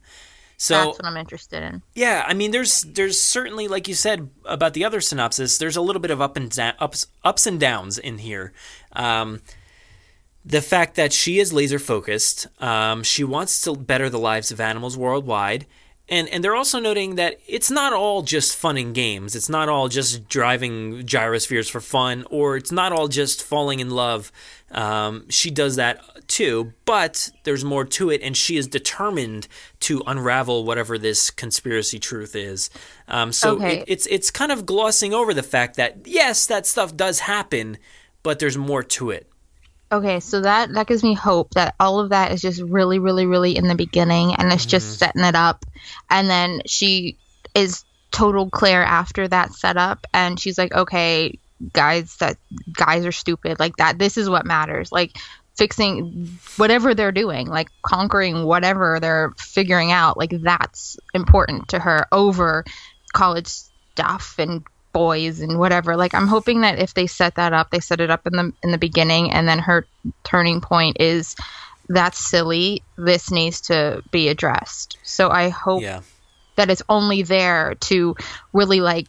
So that's what I'm interested in. Yeah, I mean, there's there's certainly, like you said about the other synopsis, there's a little bit of up and ups ups and downs in here. Um, the fact that she is laser focused, um, she wants to better the lives of animals worldwide, and and they're also noting that it's not all just fun and games. It's not all just driving gyrospheres for fun, or it's not all just falling in love. Um, she does that too, but there's more to it, and she is determined to unravel whatever this conspiracy truth is. Um, so okay. it, it's it's kind of glossing over the fact that yes, that stuff does happen, but there's more to it. Okay, so that that gives me hope that all of that is just really, really, really in the beginning, and it's mm-hmm. just setting it up, and then she is total Claire after that setup, and she's like, okay, guys, that guys are stupid, like that. This is what matters, like fixing whatever they're doing, like conquering whatever they're figuring out, like that's important to her over college stuff and boys and whatever. Like I'm hoping that if they set that up, they set it up in the in the beginning, and then her turning point is that's silly. This needs to be addressed. So I hope yeah. that it's only there to really like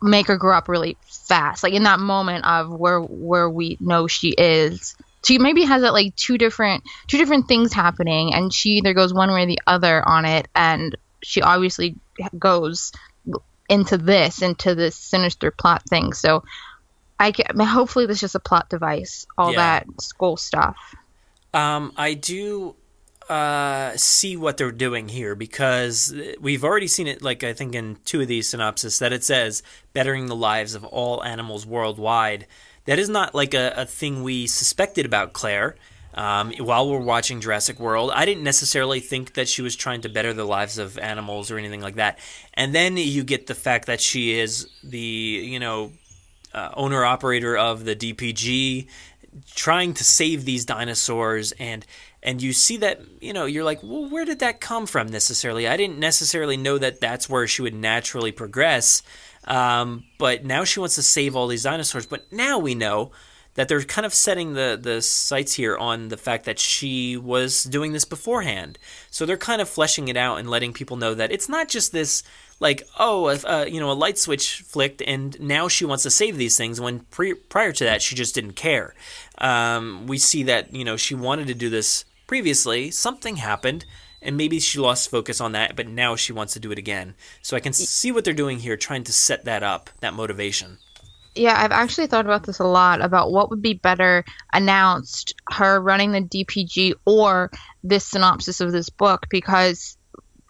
make her grow up really fast. Like in that moment of where where we know she is. She maybe has it like two different two different things happening, and she either goes one way or the other on it, and she obviously goes into this, into this sinister plot thing. So I can, hopefully this is just a plot device, all yeah. that school stuff. Um, I do uh, see what they're doing here because we've already seen it, like I think in two of these synopses, that it says bettering the lives of all animals worldwide. That is not like a, a thing we suspected about Claire um, while we're watching Jurassic World. I didn't necessarily think that she was trying to better the lives of animals or anything like that. And then you get the fact that she is the, you know, uh, owner operator of the DPG, trying to save these dinosaurs and and you see that you know you're like well where did that come from necessarily i didn't necessarily know that that's where she would naturally progress um, but now she wants to save all these dinosaurs but now we know that they're kind of setting the the sights here on the fact that she was doing this beforehand. So they're kind of fleshing it out and letting people know that it's not just this like oh uh, you know a light switch flicked and now she wants to save these things when pre- prior to that she just didn't care. Um, we see that you know she wanted to do this previously. Something happened. And maybe she lost focus on that, but now she wants to do it again. So I can see what they're doing here, trying to set that up, that motivation yeah, I've actually thought about this a lot about what would be better announced her running the DPG or this synopsis of this book because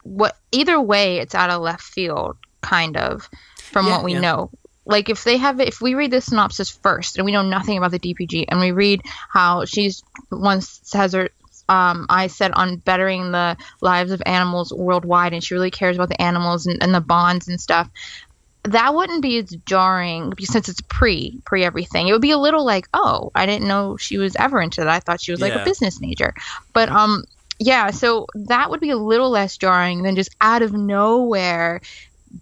what either way it's out of left field kind of from yeah, what we yeah. know. Like if they have if we read the synopsis first and we know nothing about the DPG and we read how she's once has her um, I said on bettering the lives of animals worldwide, and she really cares about the animals and, and the bonds and stuff that wouldn't be as jarring since it's pre pre everything. It would be a little like, oh, I didn't know she was ever into that. I thought she was like yeah. a business major. But um yeah, so that would be a little less jarring than just out of nowhere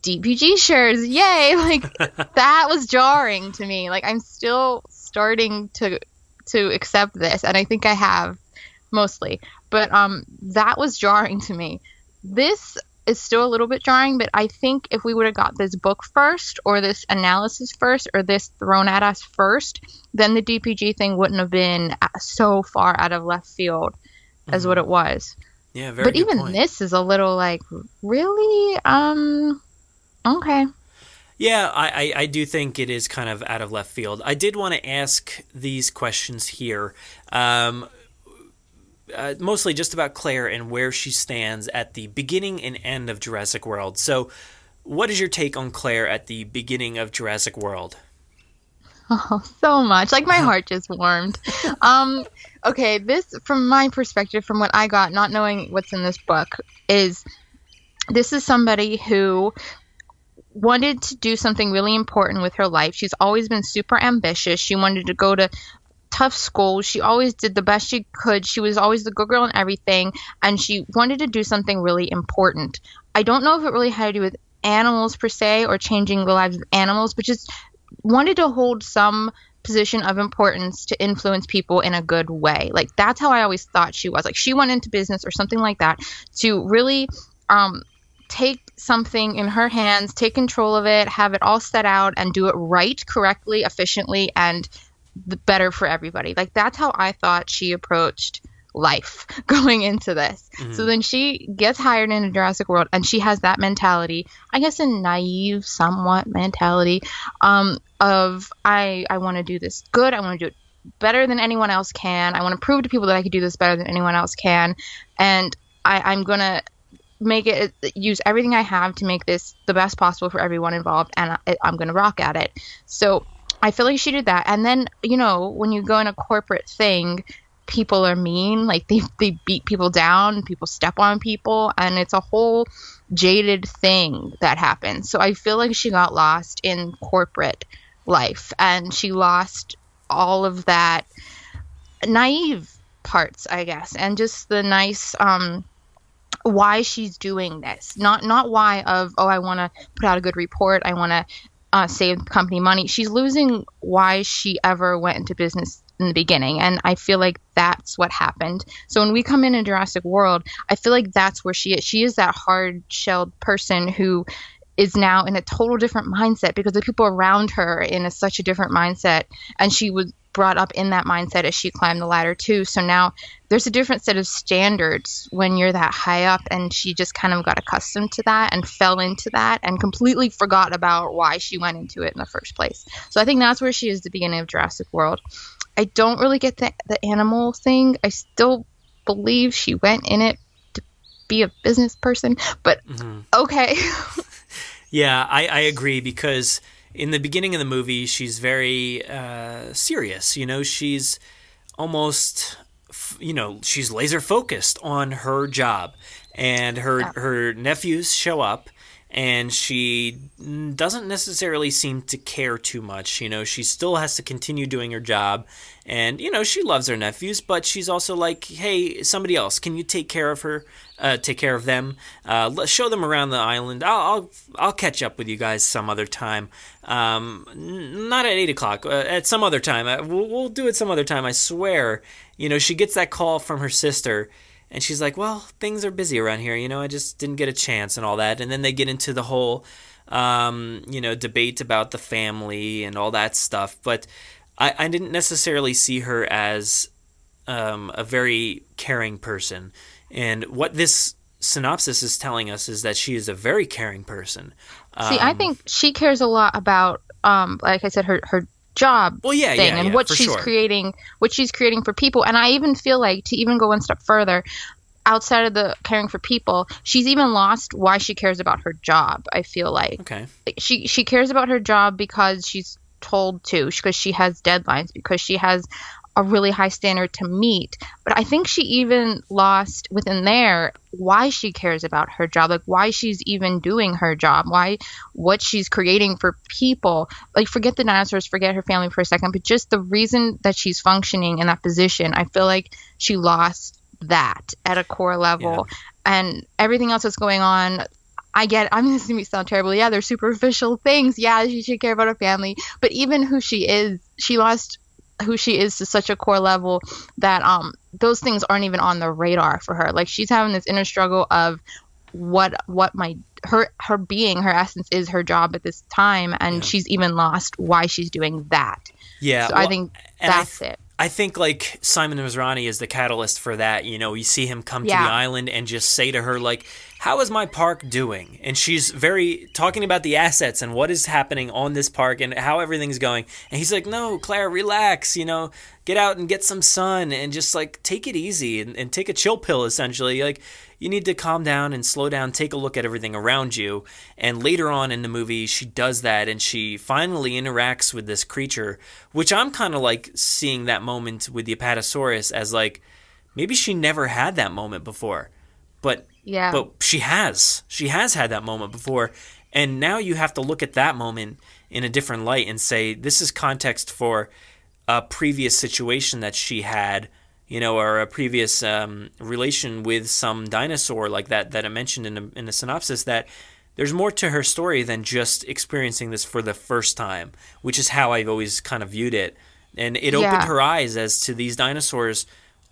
DPG shares. Yay! Like that was jarring to me. Like I'm still starting to to accept this and I think I have mostly. But um that was jarring to me. This is still a little bit jarring, but I think if we would have got this book first, or this analysis first, or this thrown at us first, then the DPG thing wouldn't have been so far out of left field as mm-hmm. what it was. Yeah, very. But even point. this is a little like, really, um, okay. Yeah, I, I, I, do think it is kind of out of left field. I did want to ask these questions here. Um, uh, mostly just about Claire and where she stands at the beginning and end of Jurassic World. So, what is your take on Claire at the beginning of Jurassic World? Oh, so much. Like my heart just warmed. Um, okay, this from my perspective, from what I got, not knowing what's in this book, is this is somebody who wanted to do something really important with her life. She's always been super ambitious. She wanted to go to tough school. She always did the best she could. She was always the good girl and everything, and she wanted to do something really important. I don't know if it really had to do with animals per se or changing the lives of animals, but just wanted to hold some position of importance to influence people in a good way. Like that's how I always thought she was. Like she went into business or something like that to really um, take something in her hands, take control of it, have it all set out, and do it right, correctly, efficiently, and the better for everybody. Like that's how I thought she approached life going into this. Mm-hmm. So then she gets hired into Jurassic World and she has that mentality, I guess a naive somewhat mentality um, of I I want to do this good, I want to do it better than anyone else can. I want to prove to people that I could do this better than anyone else can. And I, I'm gonna make it use everything I have to make this the best possible for everyone involved, and I, I'm gonna rock at it. So I feel like she did that. And then you know when you go in a corporate thing, people are mean, like they they beat people down, people step on people, and it's a whole jaded thing that happens. So I feel like she got lost in corporate life, and she lost all of that naive parts, I guess, and just the nice um why she's doing this. Not not why of oh I want to put out a good report, I want to uh, save the company money. She's losing why she ever went into business in the beginning, and I feel like that's what happened. So when we come in in Jurassic World, I feel like that's where she is. She is that hard-shelled person who is now in a total different mindset because the people around her in a, such a different mindset, and she was brought up in that mindset as she climbed the ladder too. So now there's a different set of standards when you're that high up, and she just kind of got accustomed to that and fell into that and completely forgot about why she went into it in the first place. So I think that's where she is the beginning of Jurassic World. I don't really get the the animal thing. I still believe she went in it to be a business person, but mm-hmm. okay. yeah, I, I agree because in the beginning of the movie, she's very uh, serious. You know, she's almost, you know, she's laser focused on her job, and her yeah. her nephews show up, and she doesn't necessarily seem to care too much. You know, she still has to continue doing her job, and you know she loves her nephews, but she's also like, hey, somebody else, can you take care of her? uh, take care of them. Uh, show them around the island. I'll, I'll, I'll catch up with you guys some other time. Um, not at eight o'clock. Uh, at some other time. Uh, we'll, we'll do it some other time. I swear. You know, she gets that call from her sister, and she's like, "Well, things are busy around here. You know, I just didn't get a chance and all that." And then they get into the whole, um, you know, debate about the family and all that stuff. But I, I didn't necessarily see her as um, a very caring person. And what this synopsis is telling us is that she is a very caring person. See, I um, think she cares a lot about, um, like I said, her her job well, yeah, thing yeah, and yeah, what she's sure. creating, what she's creating for people. And I even feel like to even go one step further, outside of the caring for people, she's even lost why she cares about her job. I feel like okay, she she cares about her job because she's told to because she has deadlines because she has a really high standard to meet. But I think she even lost within there why she cares about her job, like why she's even doing her job, why what she's creating for people. Like forget the dinosaurs, forget her family for a second, but just the reason that she's functioning in that position, I feel like she lost that at a core level. Yeah. And everything else that's going on, I get. I'm going to sound terrible. Yeah, they're superficial things. Yeah, she should care about her family, but even who she is, she lost who she is to such a core level that um those things aren't even on the radar for her. Like she's having this inner struggle of what what my her her being her essence is her job at this time and yeah. she's even lost why she's doing that yeah so well, i think that's I th- it I think like Simon Masrani is the catalyst for that. You know, you see him come yeah. to the island and just say to her like, how is my park doing? And she's very talking about the assets and what is happening on this park and how everything's going. And he's like, no, Claire, relax, you know, get out and get some sun and just like take it easy and, and take a chill pill, essentially. Like, you need to calm down and slow down, take a look at everything around you. And later on in the movie, she does that and she finally interacts with this creature, which I'm kind of like seeing that moment with the Apatosaurus as like maybe she never had that moment before. But yeah. But she has. She has had that moment before. And now you have to look at that moment in a different light and say, this is context for a previous situation that she had, you know, or a previous um, relation with some dinosaur like that that I mentioned in the, in the synopsis that there's more to her story than just experiencing this for the first time, which is how I've always kind of viewed it. And it opened Yeah. her eyes as to these dinosaurs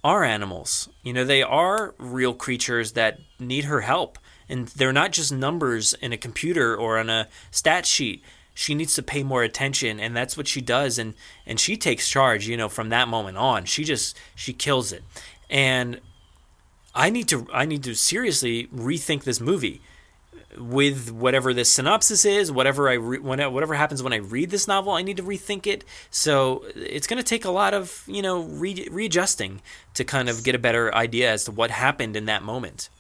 are animals. You know, they are real creatures that need her help. And they're not just numbers in a computer or on a stat sheet. She needs to pay more attention and that's what she does and and she takes charge, you know, from that moment on. She just she kills it. And I need to I need to seriously rethink this movie with whatever this synopsis is, whatever I re- whatever happens when I read this novel, I need to rethink it. So it's going to take a lot of you know re- readjusting to kind of get a better idea as to what happened in that moment.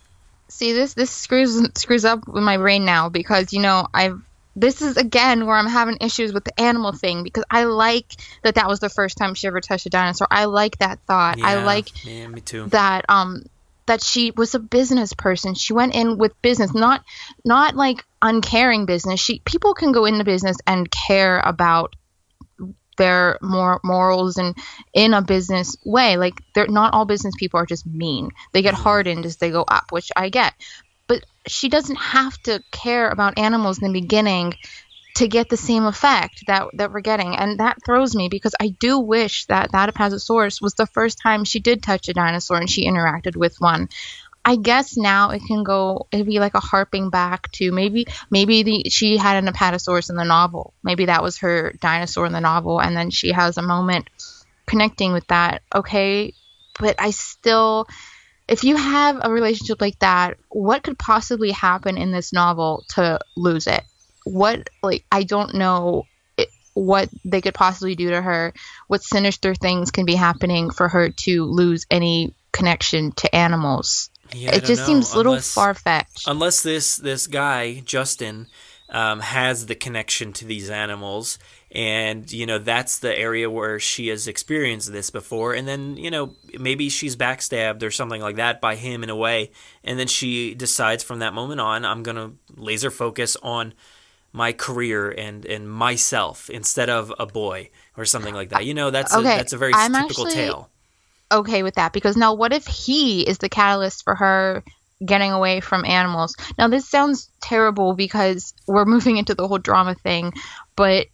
See this this screws screws up with my brain now because you know I've this is again where I'm having issues with the animal thing because I like that that was the first time she ever touched a dinosaur. I like that thought. I like yeah, me too. that um that she was a business person. She went in with business, not not like uncaring business. She people can go into business and care about their mor- morals and in a business way. Like they're not all business people are just mean. They get hardened as they go up, which I get. She doesn't have to care about animals in the beginning to get the same effect that that we're getting, and that throws me because I do wish that that Apatosaurus was the first time she did touch a dinosaur and she interacted with one. I guess now it can go. It'd be like a harping back to maybe maybe the she had an Apatosaurus in the novel. Maybe that was her dinosaur in the novel, and then she has a moment connecting with that. Okay, but I still if you have a relationship like that, what could possibly happen in this novel to lose it? What like I don't know it, what they could possibly do to her. What sinister things can be happening for her to lose any connection to animals? Yeah, it just know, seems a little far fetched. Unless this this guy Justin um, has the connection to these animals, and you know that's the area where she has experienced this before, and then you know maybe she's backstabbed or something like that by him in a way, and then she decides from that moment on, I'm gonna laser focus on my career and and myself instead of a boy or something like that. You know that's a, that's a very I'm typical actually- tale. okay with that because now what if he is the catalyst for her getting away from animals? Now this sounds terrible because we're moving into the whole drama thing, but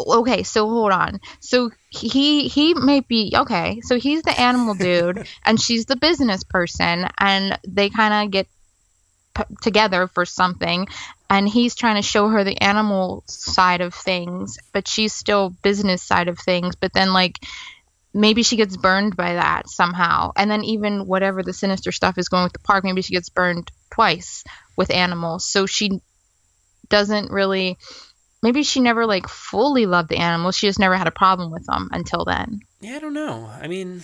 okay, so hold on. So he he may be okay. So he's the animal dude and she's the business person and they kind of get p- together for something and he's trying to show her the animal side of things but she's still business side of things but then like maybe she gets burned by that somehow. And then even whatever the sinister stuff is going with the park maybe she gets burned twice with animals. So she doesn't really maybe she never like fully loved the animals. She just never had a problem with them until then. Yeah, I don't know. I mean,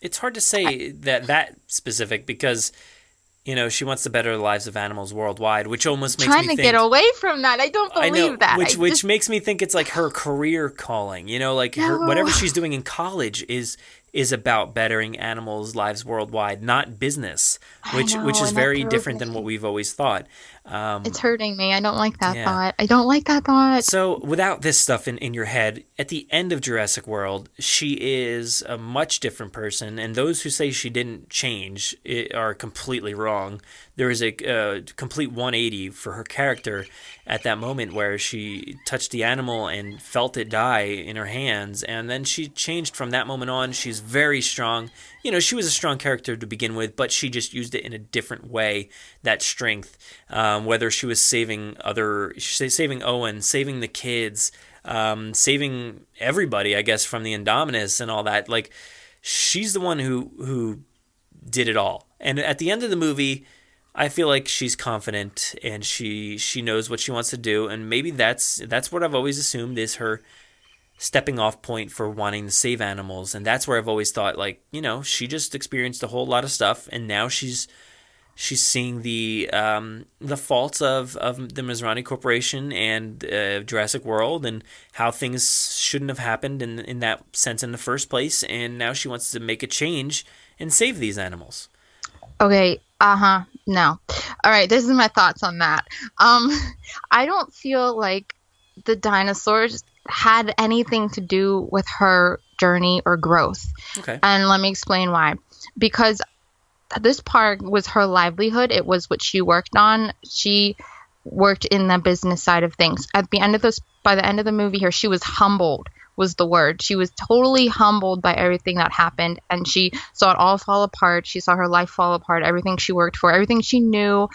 it's hard to say that that specific because you know she wants to better the lives of animals worldwide, which almost makes me think. trying me to think, get away from that i don't I believe know, that which I which just- makes me think it's like her career calling. You know, like her, whatever she's doing in college is is about bettering animals' lives worldwide, not business, which which is very different than what we've always thought. Um, it's hurting me i don't like that Yeah. thought i don't like that thought so, without this stuff in, in your head, at the end of Jurassic World, she is a much different person, and those who say she didn't change i- are completely wrong. There is a uh, complete 180 for her character at that moment where she touched the animal and felt it die in her hands, and then she changed from that moment on. She's very strong. You know, she was a strong character to begin with, but she just used it in a different way. That strength, um, whether she was saving other, saving Owen, saving the kids, um, saving everybody, I guess, from the Indominus and all that. Like, she's the one who who did it all. And at the end of the movie, I feel like she's confident and she she knows what she wants to do, and maybe that's that's what I've always assumed is her stepping off point for wanting to save animals, and that's where I've always thought like you know she just experienced a whole lot of stuff, and now she's she's seeing the um, the faults of, of the Masrani Corporation and uh, Jurassic World and how things shouldn't have happened in in that sense in the first place, and now she wants to make a change and save these animals. Okay, uh huh. No. All right, this is my thoughts on that. Um, I don't feel like the dinosaurs had anything to do with her journey or growth. Okay. And let me explain why. Because this park was her livelihood, it was what she worked on. She worked in the business side of things. At the end of this, by the end of the movie here, she was humbled was the word. She was totally humbled by everything that happened and she saw it all fall apart. She saw her life fall apart, everything she worked for, everything she knew,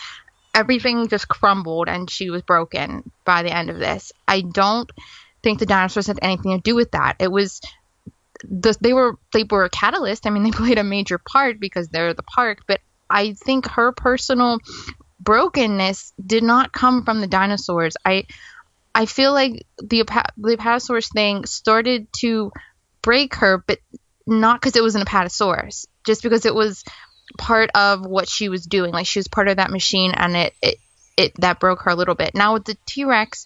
everything just crumbled and she was broken by the end of this. I don't think the dinosaurs had anything to do with that. It was the, they were they were a catalyst. I mean, they played a major part because they're the park, but I think her personal brokenness did not come from the dinosaurs. I I feel like the the Apatosaurus thing started to break her, but not because it was an Apatosaurus, just because it was part of what she was doing. Like she was part of that machine, and it it, it that broke her a little bit. Now with the T Rex,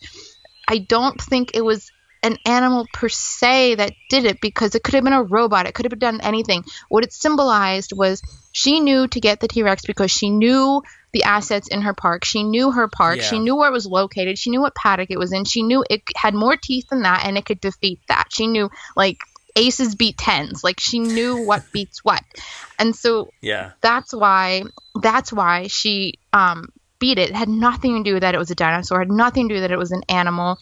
I don't think it was an animal per se that did it because it could have been a robot. It could have done anything. What it symbolized was she knew to get the T Rex because she knew the assets in her park. She knew her park. Yeah. She knew where it was located. She knew what paddock it was in. She knew it had more teeth than that and it could defeat that. She knew like aces beat tens. Like she knew what beats what. And so Yeah. that's why that's why she um beat it. It had nothing to do with that it was a dinosaur. It had nothing to do with that it was an animal.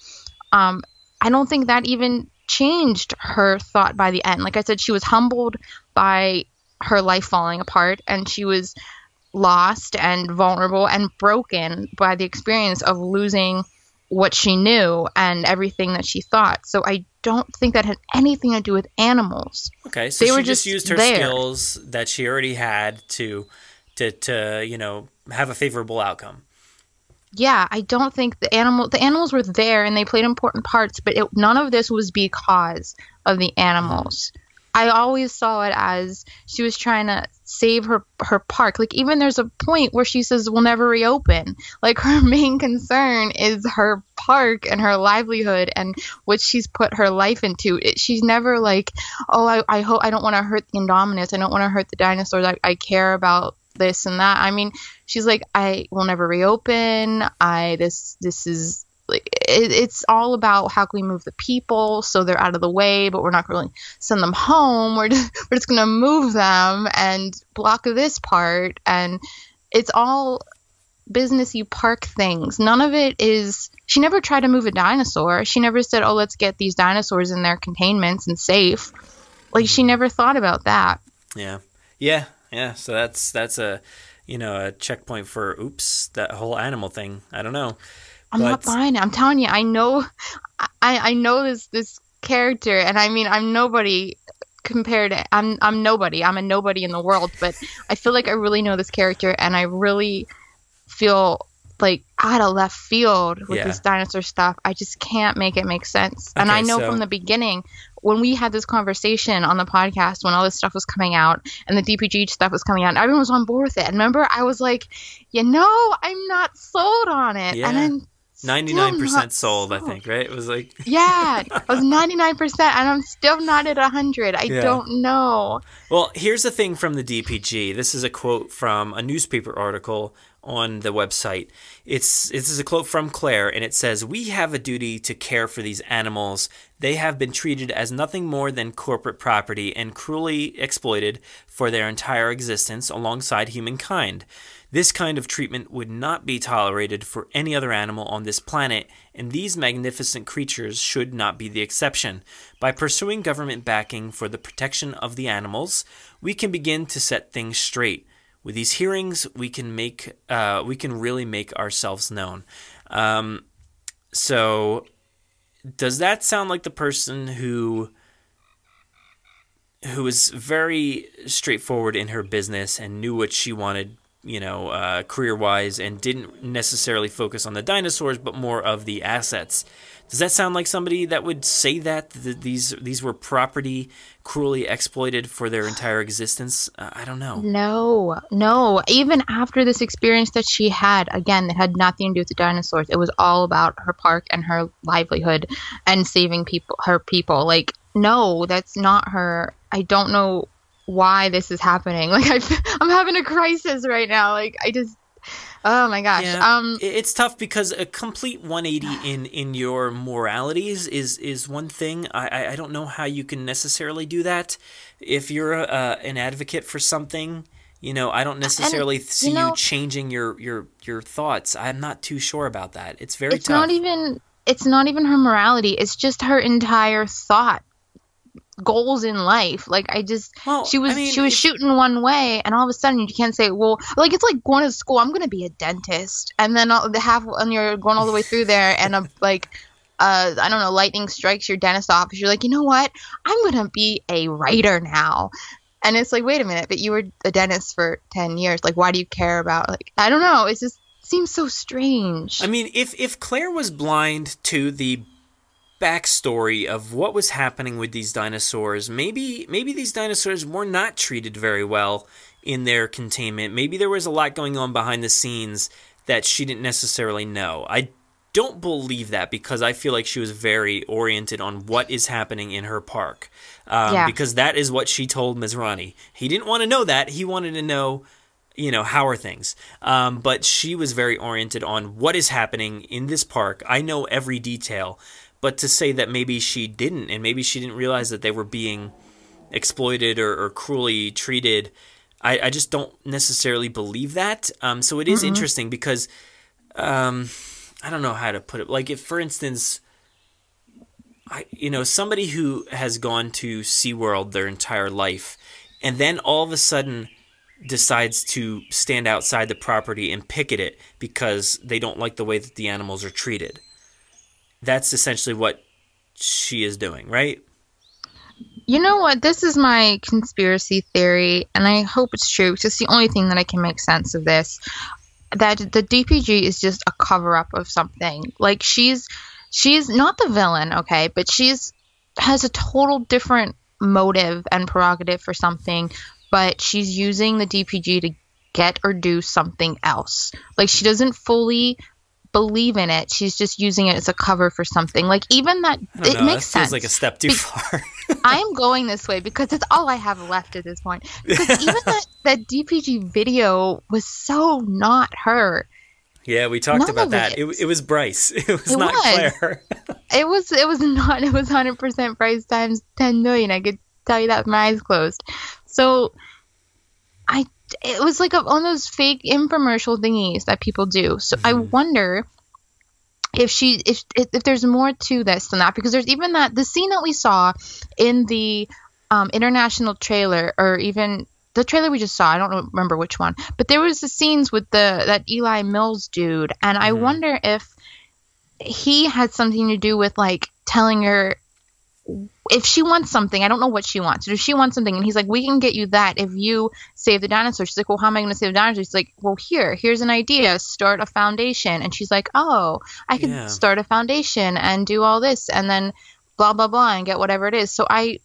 Um I don't think that even changed her thought by the end. Like I said, she was humbled by her life falling apart and she was lost and vulnerable and broken by the experience of losing what she knew and everything that she thought. So I don't think that had anything to do with animals. Okay, so They she were just just used her there. skills that she already had to to to you know have a favorable outcome. Yeah, I don't think the animal the animals were there and they played important parts, but it, none of this was because of the animals. Mm-hmm. I always saw it as she was trying to save her her park. Like even there's a point where she says we'll never reopen. Like her main concern is her park and her livelihood and what she's put her life into. It, she's never like, oh, I, I hope I don't want to hurt the Indominus. I don't want to hurt the dinosaurs. I, I care about this and that. I mean, she's like, I will never reopen. I this this is it's all about how can we move the people so they're out of the way, but we're not going to really send them home. We're just, we're just going to move them and block this part, and it's all business you park things. None of it is. She never tried to move a dinosaur. She never said, "Oh, let's get these dinosaurs in their containments and safe." Like she mm-hmm. never thought about that. Yeah, yeah, yeah. So that's that's a you know a checkpoint for oops that whole animal thing. I don't know. I'm but... not buying it. I'm telling you, I know, I I know this this character, and I mean, I'm nobody compared. To, I'm I'm nobody. I'm a nobody in the world, but I feel like I really know this character, and I really feel like out of left field with yeah. this dinosaur stuff. I just can't make it make sense. Okay, and I know so... from the beginning when we had this conversation on the podcast when all this stuff was coming out and the DPG stuff was coming out, everyone was on board with it. And remember, I was like, you know, I'm not sold on it. Yeah. And then 99% sold, I think, right? It was like. yeah, I was 99%, and I'm still not at 100. I yeah. don't know. Well, here's the thing from the DPG. This is a quote from a newspaper article on the website. It's this is a quote from Claire, and it says, "We have a duty to care for these animals. They have been treated as nothing more than corporate property and cruelly exploited for their entire existence alongside humankind. This kind of treatment would not be tolerated for any other animal on this planet, and these magnificent creatures should not be the exception. By pursuing government backing for the protection of the animals, we can begin to set things straight. With these hearings, we can make uh, we can really make ourselves known. Um, so, does that sound like the person who who was very straightforward in her business and knew what she wanted you know, uh, career wise, and didn't necessarily focus on the dinosaurs, but more of the assets. Does that sound like somebody that would say that, that these these were property cruelly exploited for their entire existence? Uh, I don't know. No, no. Even after this experience that she had, again, that had nothing to do with the dinosaurs. It was all about her park and her livelihood and saving people, her people. Like, no, that's not her. I don't know why this is happening. Like, I, I'm having a crisis right now. Like, I just Oh my gosh. Yeah, um, it's tough because a complete 180 in in your moralities is is one thing. I I don't know how you can necessarily do that if you're a, uh, an advocate for something. You know, I don't necessarily and, see you, know, you, changing your your your thoughts. I'm not too sure about that. It's very it's tough. not even it's not even her morality. It's just her entire thought goals in life. Like I just well, she was I mean, she was shooting one way and all of a sudden you can't say, well like it's like going to school, I'm gonna be a dentist and then all, the half and you're going all the way through there and a like uh I don't know, lightning strikes your dentist office, you're like, you know what? I'm gonna be a writer now. And it's like, wait a minute, but you were a dentist for ten years. Like why do you care about like I don't know, it's just seems so strange. I mean, if if Claire was blind to the backstory of what was happening with these dinosaurs. Maybe maybe these dinosaurs were not treated very well in their containment. Maybe there was a lot going on behind the scenes that she didn't necessarily know. I don't believe that because I feel like she was very oriented on what is happening in her park. Um, Yeah. Because that is what she told Masrani. He didn't want to know that. He wanted to know, you know, how are things. Um, but she was very oriented on what is happening in this park. I know every detail. But to say that maybe she didn't, and maybe she didn't realize that they were being exploited or, or cruelly treated, I, I just don't necessarily believe that. Um, so it is Mhm. interesting because um, I don't know how to put it. Like if, for instance, I you know somebody who has gone to SeaWorld their entire life, and then all of a sudden decides to stand outside the property and picket it because they don't like the way that the animals are treated. That's essentially what she is doing, right? You know what? This is my conspiracy theory, and I hope it's true. 'cause It's the only thing that I can make sense of this. That the DPG is just a cover up of something. Like she's she's not the villain, okay, but she's has a total different motive and prerogative for something, but she's using the DPG to get or do something else. Like she doesn't fully believe in it. She's just using it as a cover for something. Like even that it know, makes sense. like a step too Be- far. I'm going this way because it's all I have left at this point. Because even that, that DPG video was so not her. yeah, we talked None about that. it. It. it was Bryce. It was It not was. Claire. It was it was not it was hundred percent Bryce times ten million. I could tell you that with my eyes closed. So I it was like a, one of those fake infomercial thingies that people do. So I wonder if she if, if if there's more to this than that because there's even that the scene that we saw in the um, international trailer or even the trailer we just saw i don't remember which one but there was the scenes with the that eli mills dude and i wonder if he had something to do with like telling her if she wants something, I don't know what she wants. But if she wants something, and he's like, "We can get you that if you save the dinosaur." She's like, "Well, how am I going to save the dinosaur?" She's like, "Well, here, here's an idea. Start a foundation." And she's like, "Oh, I could Yeah. start a foundation and do all this, and then blah blah blah, and get whatever it is." So I,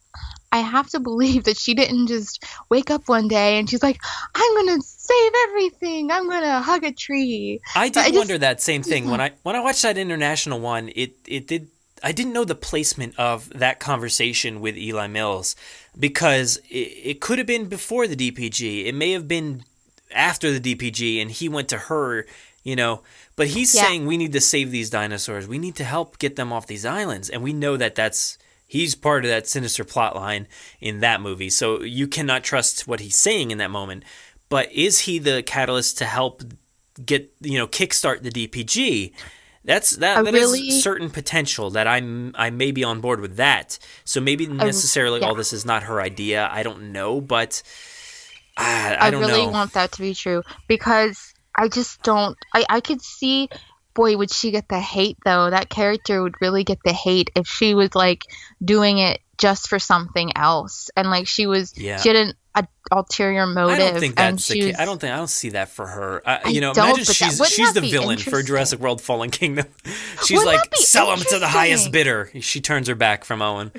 I have to believe that she didn't just wake up one day and she's like, "I'm going to save everything. I'm going to hug a tree." I did I just- wonder that same thing when I when I watched that international one. It it did. I didn't know the placement of that conversation with Eli Mills because it, it could have been before the DPG. It may have been after the DPG, and he went to her. You know, but he's Yeah. saying we need to save these dinosaurs. We need to help get them off these islands, and we know that that's he's part of that sinister plot line in that movie. So you cannot trust what he's saying in that moment. But is he the catalyst to help get you know kickstart the DPG? That's that, I that is really- certain potential that I'm I may be on board with that. So maybe oh, necessarily yeah. all this is not her idea. I don't know, but ah, I, I I, really know. want that to be true because I just don't. I I could see. Boy, would she get the hate though? That character would really get the hate if she was like doing it just for something else, and like she was Yeah. she didn't a ulterior motive. I don't think that's the case. I don't think I don't see that for her. I, you know, imagine but that- she's she's the villain for? Jurassic World: Fallen Kingdom. She's Wouldn't like, sell him to the highest bidder. She turns her back from Owen.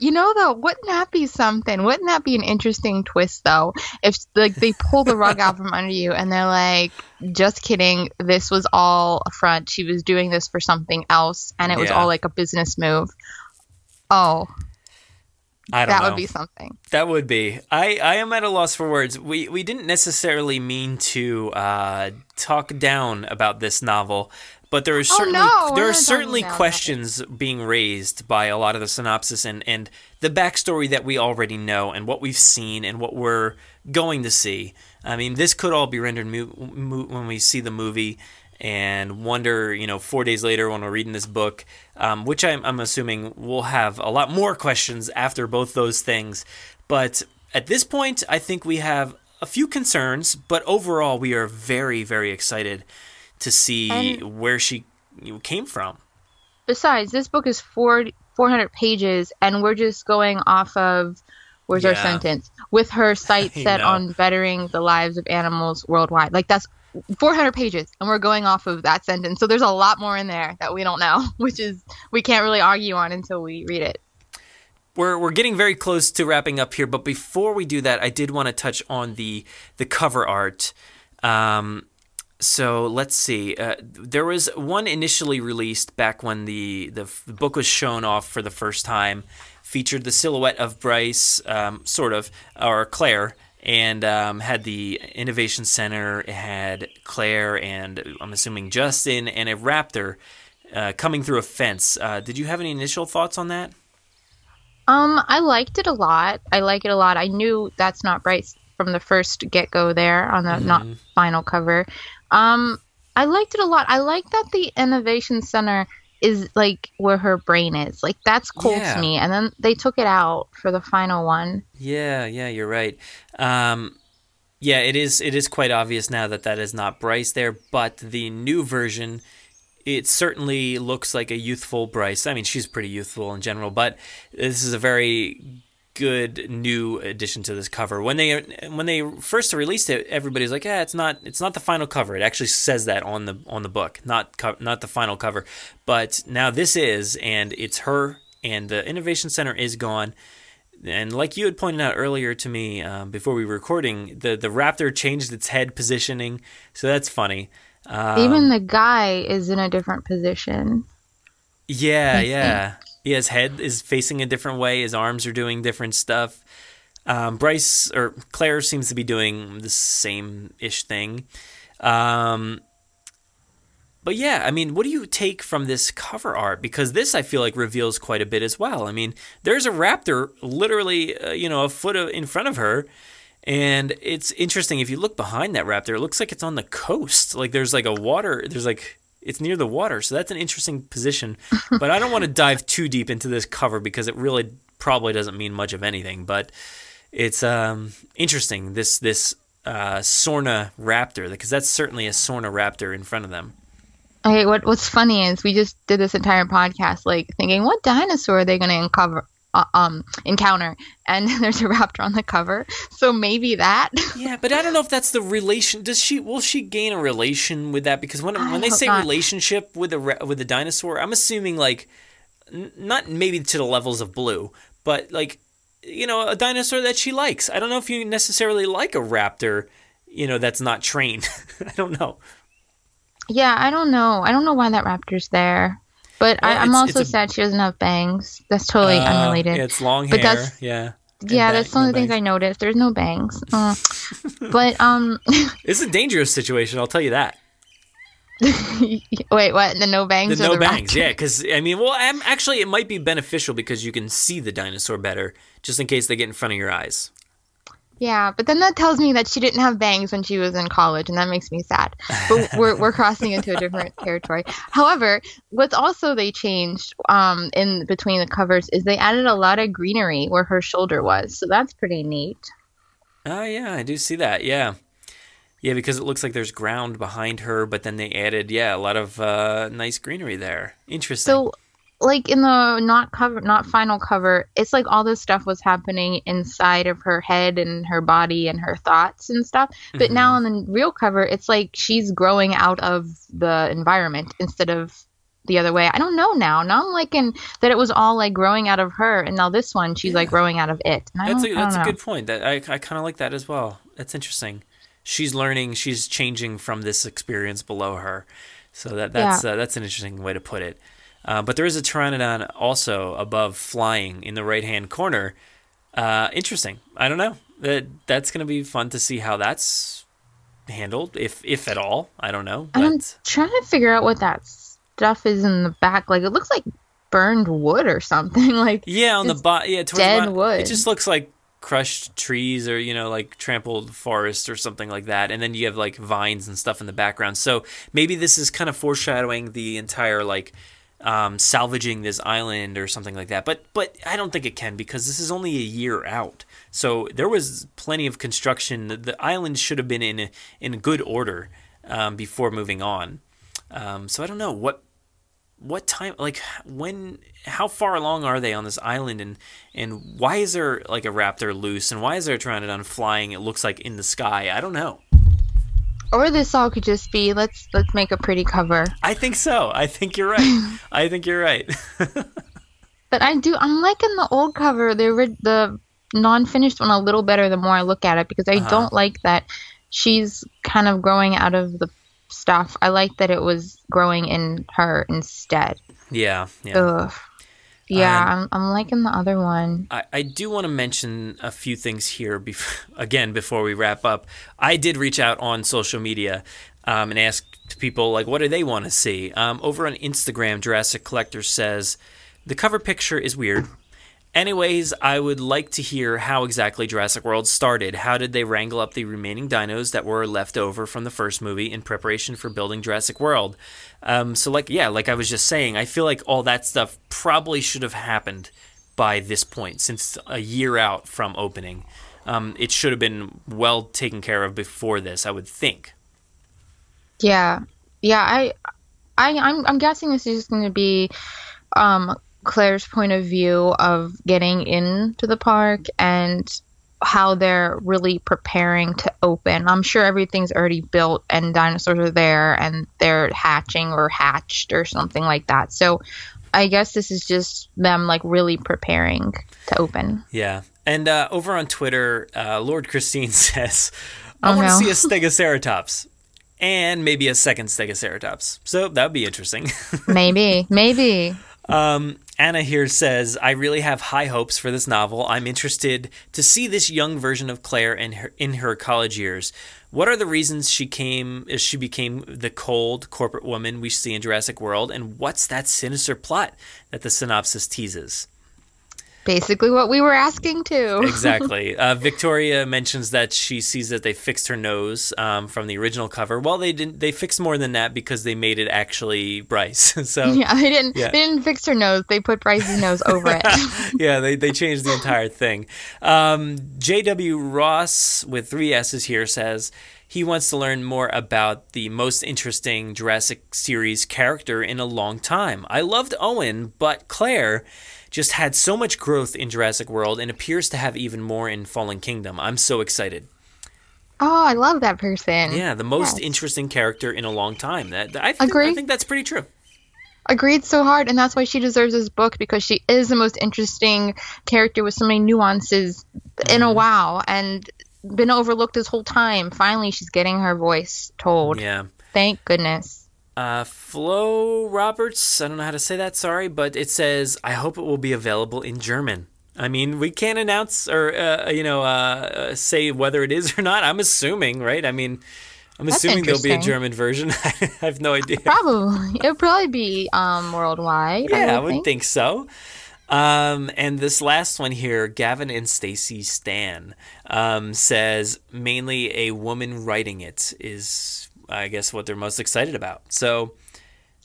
You know though, wouldn't that be something? Wouldn't that be an interesting twist though? If like they pull the rug out from under you and they're like, "Just kidding, this was all a front. She was doing this for something else, and it was Yeah. all like a business move." Oh, I don't that know. would be something. That would be. I, I am at a loss for words. We we didn't necessarily mean to uh, talk down about this novel, but there are certainly Oh, no, there are certainly down about it. questions being raised by a lot of the synopsis and and the backstory that we already know and what we've seen and what we're going to see. I mean, this could all be rendered mo- mo- when we see the movie and wonder, you know, four days later when we're reading this book, um, which I'm, I'm assuming we'll have a lot more questions after both those things. But at this point, I think we have a few concerns, but overall, we are very, very excited to see And- where she came from. Besides, this book is four four hundred pages, and we're just going off of where's our sentence with her sight set on bettering the lives of animals worldwide. Like that's 400 pages and we're going off of that sentence so there's a lot more in there that we don't know which is we can't really argue on until we read it we're we're getting very close to wrapping up here, but before we do that, I did want to touch on the the cover art. Um, so let's see. Uh, there was one initially released back when the, the the book was shown off for the first time, featured the silhouette of Bryce, um, sort of, or Claire, and um, had the Innovation Center. It had Claire and I'm assuming Justin and a raptor uh, coming through a fence. Uh, did you have any initial thoughts on that? Um, I liked it a lot. I like it a lot. I knew that's not Bryce from the first get go there on the not final cover. Um, I liked it a lot. I like that the innovation center is like where her brain is. Like that's cool Yeah. to me. And then they took it out for the final one. Yeah, yeah, you're right. Um, yeah, it is. It is quite obvious now that that is not Bryce there, but the new version, it certainly looks like a youthful Bryce. I mean, she's pretty youthful in general, but this is a very good new addition to this cover. When they when they first released it, everybody's like, "Yeah, it's not it's not the final cover." It actually says that on the on the book, not co- not the final cover. But now this is, and it's her, and the Innovation Center is gone. And like you had pointed out earlier to me um, before we were recording, the the raptor changed its head positioning, so that's funny. Um, Even the guy is in a different position. yeah, I yeah. Yeah, his head is facing a different way. His arms are doing different stuff. Um, Bryce or Claire seems to be doing the same ish thing. Um, but yeah, I mean, what do you take from this cover art? Because this, I feel like, reveals quite a bit as well. I mean, there's a raptor literally, uh, you know, a foot in front of her. And it's interesting if you look behind that raptor, it looks like it's on the coast. Like there's like a water, there's like it's near the water. So that's an interesting position. but I don't want to dive too deep into this cover because it really probably doesn't mean much of anything. But it's um, interesting this this uh, Sorna raptor because that's certainly a Sorna raptor in front of them. Okay, what what's funny is we just did this entire podcast like thinking what dinosaur are they going to uncover uh, um encounter and there's a raptor on the cover. So maybe that. Yeah, but I don't know if that's the relation. Does she? Will she gain a relation with that? Because when I when they say not. relationship with ra- with the dinosaur, I'm assuming like n- not maybe to the levels of blue, but like you know a dinosaur that she likes. I don't know if you necessarily like a raptor, you know, that's not trained. I don't know. Yeah, I don't know. I don't know why that raptor's there. But Well, I, I'm it's- also a- sad she doesn't have bangs. That's totally Uh, unrelated. yeah, it's long But hair. that's- yeah. Yeah, that's the only no things I noticed. There's no bangs. Uh, but um, It's a dangerous situation. I'll tell you that. wait, what? The no bangs The no the bangs, raptor? yeah. Because I mean, well, I'm, actually, it might be beneficial because you can see the dinosaur better, just in case they get in front of your eyes. Yeah, but then that tells me that she didn't have bangs when she was in college, and that makes me sad. But we're we're crossing into a different territory. However, what's also they changed um in between the covers is they added a lot of greenery where her shoulder was, so that's pretty neat. Oh yeah, I do see that. Yeah, yeah, because it looks like there's ground behind her, but then they added yeah a lot of uh, nice greenery there. Interesting. So like in the not cover not final cover it's like all this stuff was happening inside of her head and her body and her thoughts and stuff but Mm-hmm. now on the real cover it's like she's growing out of the environment instead of the other way i don't know now now i'm liking that it was all like growing out of her and now this one she's like growing out of it and I That's a, that's a good point. That I, I kind of like that as well. That's interesting. She's learning. She's changing from this experience below her. So that that's Yeah. uh, that's an interesting way to put it. Uh, but there is a pteranodon also above flying in the right hand corner. Uh, interesting. I don't know. That that's going to be fun to see how that's handled, if if at all. I don't know. And I'm trying to figure out what that stuff is in the back. Like it looks like burned wood or something. Like yeah, on the bottom, yeah, towards the dead bottom, wood. It just looks like crushed trees or you know like trampled forest or something like that and then you have like vines and stuff in the background so maybe this is kind of foreshadowing the entire like um, salvaging this island or something like that. But but i don't think it can because this is only a year out. So there was plenty of construction. The, the island should have been in in good order um, before moving on. Um, so i don't know what what time like when how far along are they on this island and and why is there like a raptor loose and why is there a pteranodon flying it looks like in the sky? I don't know or this all could just be let's let's make a pretty cover. i think so i think you're right i think you're right But I do I'm liking the old cover, the the non-finished one a little better the more I look at it because I Uh-huh. don't like that she's kind of growing out of the stuff. I like that it was growing in her instead. yeah yeah Ugh. Yeah, Um, I'm, I'm liking the other one. I, I do want to mention a few things here bef- again before we wrap up. I did reach out on social media um, and ask people like what do they want to see. Um, over on Instagram, Jurassic Collector says the cover picture is weird. Anyways, I would like to hear how exactly Jurassic World started. How did they wrangle up the remaining dinos that were left over from the first movie in preparation for building Jurassic World? Um, so, like, yeah, like I was just saying, I feel like all that stuff probably should have happened by this point, since a year out from opening. Um, it should have been well taken care of before this, I would think. Yeah, yeah. I, I, I'm, I'm guessing this is going to be, um, Claire's point of view of getting into the park and how they're really preparing to open. I'm sure everything's already built and dinosaurs are there and they're hatching or hatched or something like that. So, I guess this is just them like really preparing to open. Yeah. And uh, over on Twitter, uh, Lord Christine says, I Oh, want to no. see a Stegoceratops and maybe a second Stegoceratops. So that would be interesting. maybe, maybe. Um, Anna here says, I really have high hopes for this novel. I'm interested to see this young version of Claire in her, in her college years. What are the reasons she came as she became the cold corporate woman we see in Jurassic World and what's that sinister plot that the synopsis teases? Basically, what we were asking too. exactly. Uh, Victoria mentions that she sees that they fixed her nose um, from the original cover. Well, they didn't. They fixed more than that because they made it actually Bryce. so yeah, they didn't. yeah. They didn't fix her nose. They put Bryce's nose over it. yeah, they, they changed the entire thing. Um, J.W. Ross with three S's here says he wants to learn more about the most interesting Jurassic series character in a long time. I loved Owen, but Claire just had so much growth in Jurassic World and appears to have even more in Fallen Kingdom. I'm so excited. Oh, I love that person. Yeah, the most Yes. interesting character in a long time. That I think, Agree. I think that's pretty true. Agreed so hard, and that's why she deserves this book because she is the most interesting character with so many nuances in a mm-hmm. while and been overlooked this whole time. Finally, she's getting her voice told. Yeah. Thank goodness. Uh, Flo Roberts, I don't know how to say that, sorry, but it says, I hope it will be available in German. I mean, we can't announce or, uh, you know, uh, uh, say whether it is or not. I'm assuming, right? I mean, I'm That's assuming there'll be a. German version. I have no idea. Probably. It'll probably be um, worldwide. Yeah, I would would think. think so. Um, and this last one here, Gavin and Stacy Stan, um, says mainly a woman writing it is, I guess, what they're most excited about. So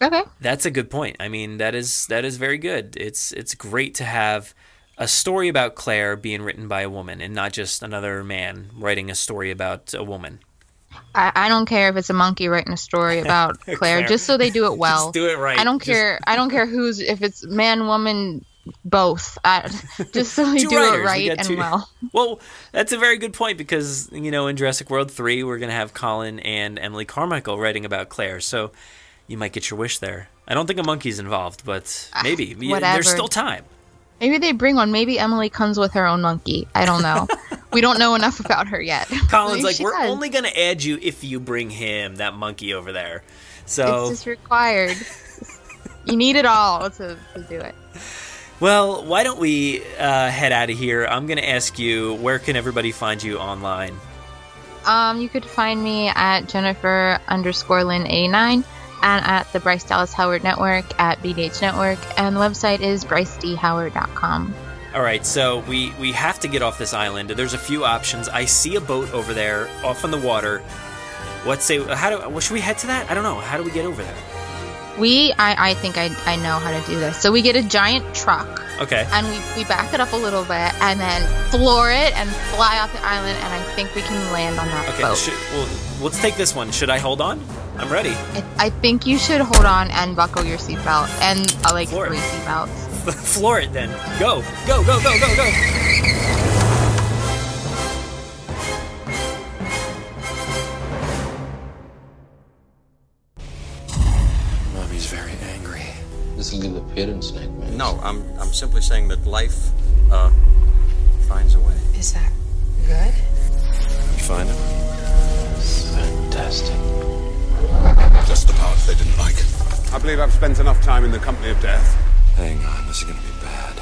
Okay. that's a good point. I mean, that is that is very good. It's it's great to have a story about Claire being written by a woman and not just another man writing a story about a woman. I, I don't care if it's a monkey writing a story about Claire, Claire. just so they do it well. Just do it right. I don't Just- care. I don't care who's if it's man, woman, both. Just so Two do writers. it right and two- well. Well, that's a very good point because you know in Jurassic World three we're gonna have Colin and Emily Carmichael writing about Claire, so you might get your wish there. I don't think a monkey's involved, but maybe Ah, whatever. there's still time. Maybe they bring one. Maybe Emily comes with her own monkey. I don't know. we don't know enough about her yet. Colin's like, we're does. only gonna add you if you bring him that monkey over there. So It's just required. you need it all to, to do it. Well, why don't we uh, head out of here? I'm gonna ask you where can everybody find you online? Um, you could find me at Jennifer underscore Lynn 89 and at the Bryce Dallas Howard Network at BDH Network, and the website is brycedhoward.com. All right, so we we have to get off this island. There's a few options. I see a boat over there, off on the water. What say? How do? Well, should we head to that? I don't know. How do we get over there? We, I, I think I, I know how to do this. So we get a giant truck Okay. and we, we back it up a little bit and then floor it and fly off the island, and I think we can land on that Okay. boat. Should, well, let's take this one. Should I hold on? I'm ready. I, I think you should hold on and buckle your seatbelt and uh, like Floor three seatbelts. Floor it then. Go. Go. Go. Go. Go. Go. Parents nightmares. No, I'm I'm simply saying that life uh, finds a way. Is that good? You find him? Fantastic. Just the parts they didn't like. I believe I've spent enough time in the company of death. Hang on, this is gonna be bad.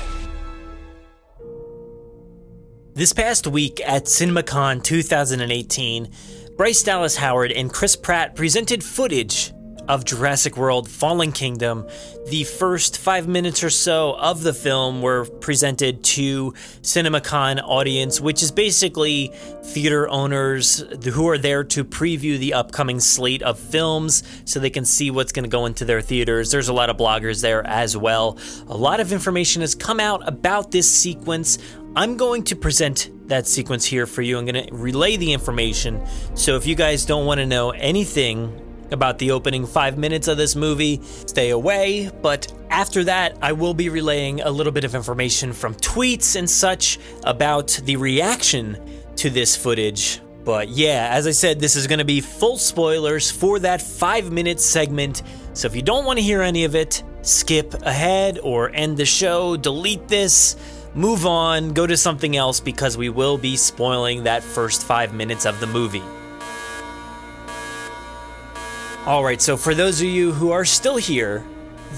This past week at CinemaCon 2018, Bryce Dallas Howard and Chris Pratt presented footage of Jurassic World Fallen Kingdom. The first five minutes or so of the film were presented to CinemaCon audience, which is basically theater owners who are there to preview the upcoming slate of films so they can see what's going to go into their theaters. There's a lot of bloggers there as well. A lot of information has come out about this sequence. I'm going to present that sequence here for you. I'm going to relay the information. So if you guys don't want to know anything about the opening five minutes of this movie, stay away. But after that, I will be relaying a little bit of information from tweets and such about the reaction to this footage. But yeah, as I said, this is going to be full spoilers for that five minute segment. So if you don't want to hear any of it, skip ahead or end the show, delete this, move on, go to something else because we will be spoiling that first five minutes of the movie. All right, so for those of you who are still here,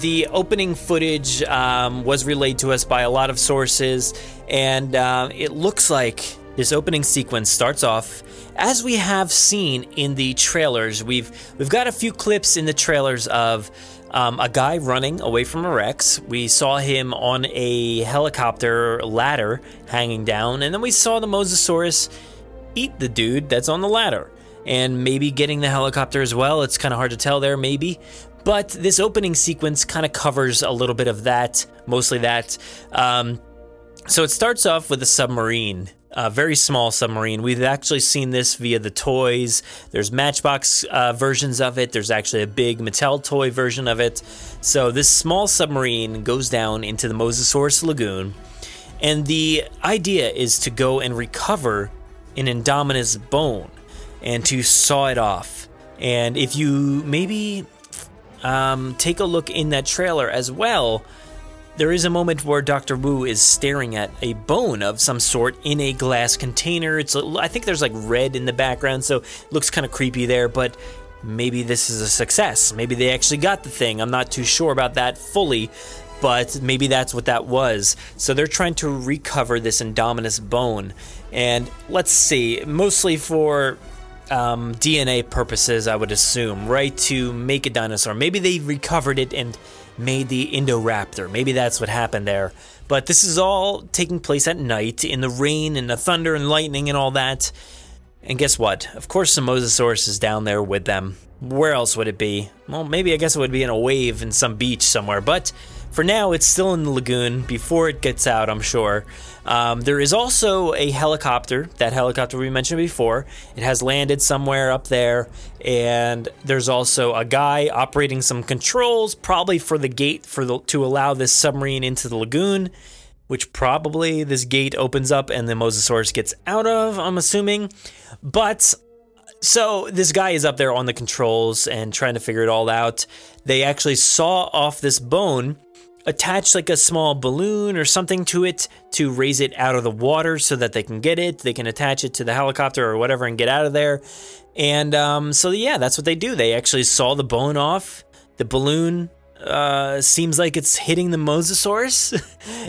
the opening footage um, was relayed to us by a lot of sources, and uh, it looks like this opening sequence starts off as we have seen in the trailers. We've we've got a few clips in the trailers of um, a guy running away from a Rex. We saw him on a helicopter ladder hanging down, and then we saw the Mosasaurus eat the dude that's on the ladder. And maybe getting the helicopter as well. It's kind of hard to tell there, maybe. But this opening sequence kind of covers a little bit of that, mostly that. Um, so it starts off with a submarine, a very small submarine. We've actually seen this via the toys. There's Matchbox uh, versions of it. There's actually a big Mattel toy version of it. So this small submarine goes down into the Mosasaurus Lagoon, and the idea is to go and recover an Indominus bone and to saw it off. And if you maybe um, take a look in that trailer as well, there is a moment where Dr. Wu is staring at a bone of some sort in a glass container. It's I think there's like red in the background, so it looks kind of creepy there, but maybe this is a success. Maybe they actually got the thing. I'm not too sure about that fully, but maybe that's what that was. So they're trying to recover this Indominus bone. And let's see, mostly for um, DNA purposes, I would assume, right? To make a dinosaur. Maybe they recovered it and made the Indoraptor. Maybe that's what happened there. But this is all taking place at night in the rain and the thunder and lightning and all that. And guess what? Of course, the Mosasaurus is down there with them. Where else would it be? Well, maybe I guess it would be in a wave in some beach somewhere. But for now, it's still in the lagoon before it gets out, I'm sure. Um, there is also a helicopter, that helicopter we mentioned before. It has landed somewhere up there, and there's also a guy operating some controls, probably for the gate for the, to allow this submarine into the lagoon, which probably this gate opens up and the Mosasaurus gets out of, I'm assuming. But so this guy is up there on the controls and trying to figure it all out. They actually saw off this bone attach like a small balloon or something to it to raise it out of the water so that they can get it. They can attach it to the helicopter or whatever and get out of there. And um, so, yeah, that's what they do. They actually saw the bone off. The balloon uh, seems like it's hitting the Mosasaurus,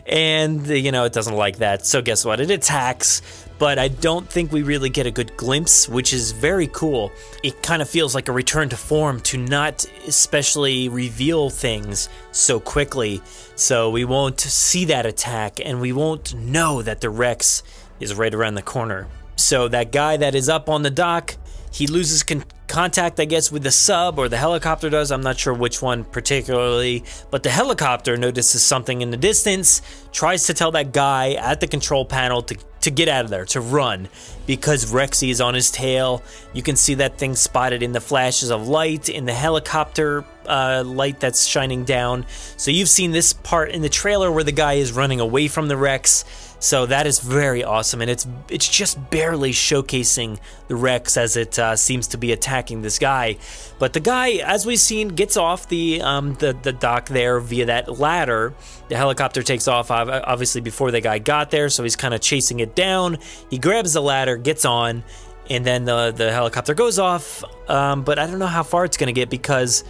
and you know it doesn't like that. So guess what? It attacks, but I don't think we really get a good glimpse, which is very cool. It kind of feels like a return to form to not especially reveal things so quickly. So we won't see that attack, and we won't know that the Rex is right around the corner. So that guy that is up on the dock he loses con- contact, I guess, with the sub or the helicopter does. I'm not sure which one particularly, but the helicopter notices something in the distance, tries to tell that guy at the control panel to, to get out of there, to run, because Rexy is on his tail. You can see that thing spotted in the flashes of light in the helicopter uh, light that's shining down. So you've seen this part in the trailer where the guy is running away from the Rex. So that is very awesome, and it's it's just barely showcasing the Rex as it uh, seems to be attacking this guy. But the guy, as we've seen, gets off the um, the the dock there via that ladder. The helicopter takes off obviously before the guy got there, so he's kind of chasing it down. He grabs the ladder, gets on, and then the the helicopter goes off. Um, but I don't know how far it's going to get because,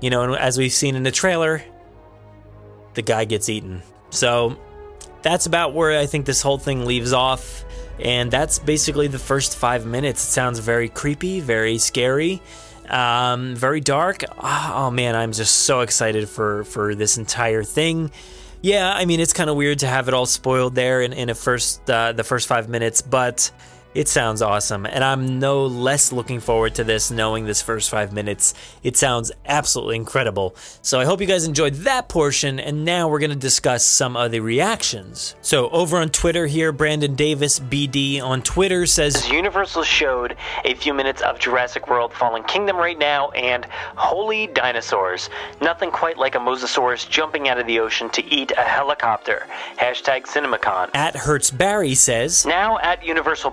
you know, as we've seen in the trailer, the guy gets eaten. So that's about where I think this whole thing leaves off. And that's basically the first five minutes. It sounds very creepy, very scary, um, very dark. Oh man, I'm just so excited for for this entire thing. Yeah, I mean it's kind of weird to have it all spoiled there in in a first uh, the first five minutes, but it sounds awesome, and I'm no less looking forward to this knowing this first five minutes. It sounds absolutely incredible. So I hope you guys enjoyed that portion, and now we're going to discuss some of the reactions. So over on Twitter here, Brandon Davis BD on Twitter says Universal showed a few minutes of Jurassic World Fallen Kingdom right now, and holy dinosaurs. Nothing quite like a Mosasaurus jumping out of the ocean to eat a helicopter. Hashtag CinemaCon. At Hertz Barry says Now at Universal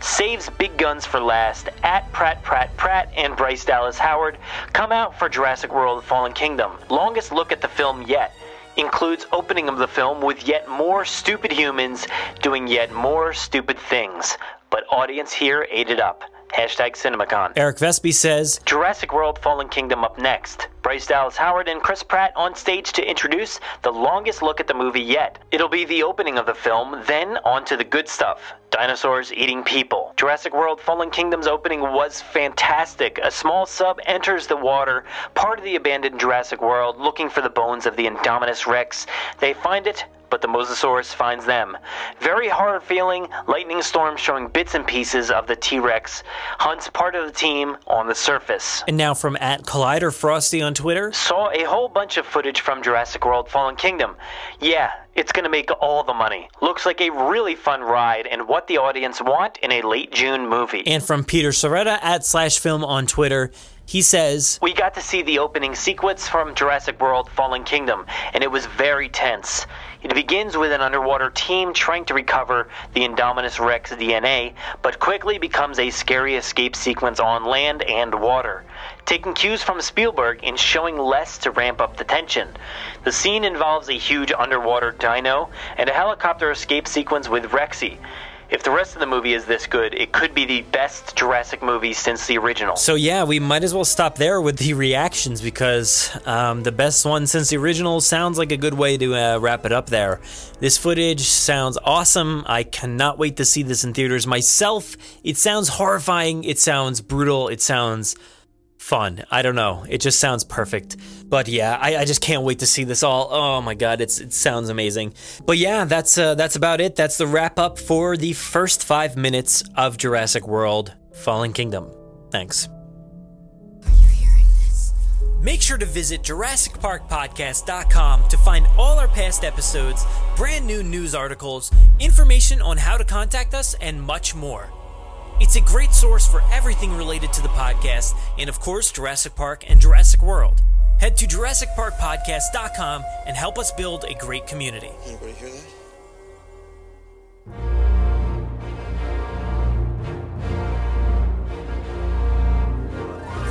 Saves big guns for last at Pratt Pratt Pratt and Bryce Dallas Howard come out for Jurassic World Fallen Kingdom. Longest look at the film yet includes opening of the film with yet more stupid humans doing yet more stupid things. But audience here ate it up. Hashtag CinemaCon. Eric Vespe says Jurassic World Fallen Kingdom up next. Bryce Dallas Howard and Chris Pratt on stage to introduce the longest look at the movie yet. It'll be the opening of the film, then on to the good stuff dinosaurs eating people. Jurassic World Fallen Kingdom's opening was fantastic. A small sub enters the water, part of the abandoned Jurassic World, looking for the bones of the Indominus Rex. They find it, but the Mosasaurus finds them. Very hard feeling, lightning storm showing bits and pieces of the T Rex hunts part of the team on the surface. And now from at Collider Frosty on Twitter. Saw a whole bunch of footage from Jurassic World Fallen Kingdom. Yeah, it's gonna make all the money. Looks like a really fun ride and what the audience want in a late June movie. And from Peter Sciretta at Slash Film on Twitter. He says, We got to see the opening sequence from Jurassic World Fallen Kingdom, and it was very tense. It begins with an underwater team trying to recover the Indominus Rex DNA, but quickly becomes a scary escape sequence on land and water, taking cues from Spielberg in showing less to ramp up the tension. The scene involves a huge underwater dino and a helicopter escape sequence with Rexy if the rest of the movie is this good, it could be the best Jurassic movie since the original. So yeah, we might as well stop there with the reactions because um, the best one since the original sounds like a good way to uh, wrap it up there. This footage sounds awesome. I cannot wait to see this in theaters myself. It sounds horrifying. It sounds brutal. It sounds fun. I don't know. It just sounds perfect. But yeah, I, I just can't wait to see this all. Oh my god, it's it sounds amazing. But yeah, that's uh, that's about it. That's the wrap up for the first five minutes of Jurassic World: Fallen Kingdom. Thanks. Make sure to visit JurassicParkPodcast.com to find all our past episodes, brand new news articles, information on how to contact us, and much more. It's a great source for everything related to the podcast and, of course, Jurassic Park and Jurassic World. Head to JurassicParkPodcast.com and help us build a great community. Anybody hear that?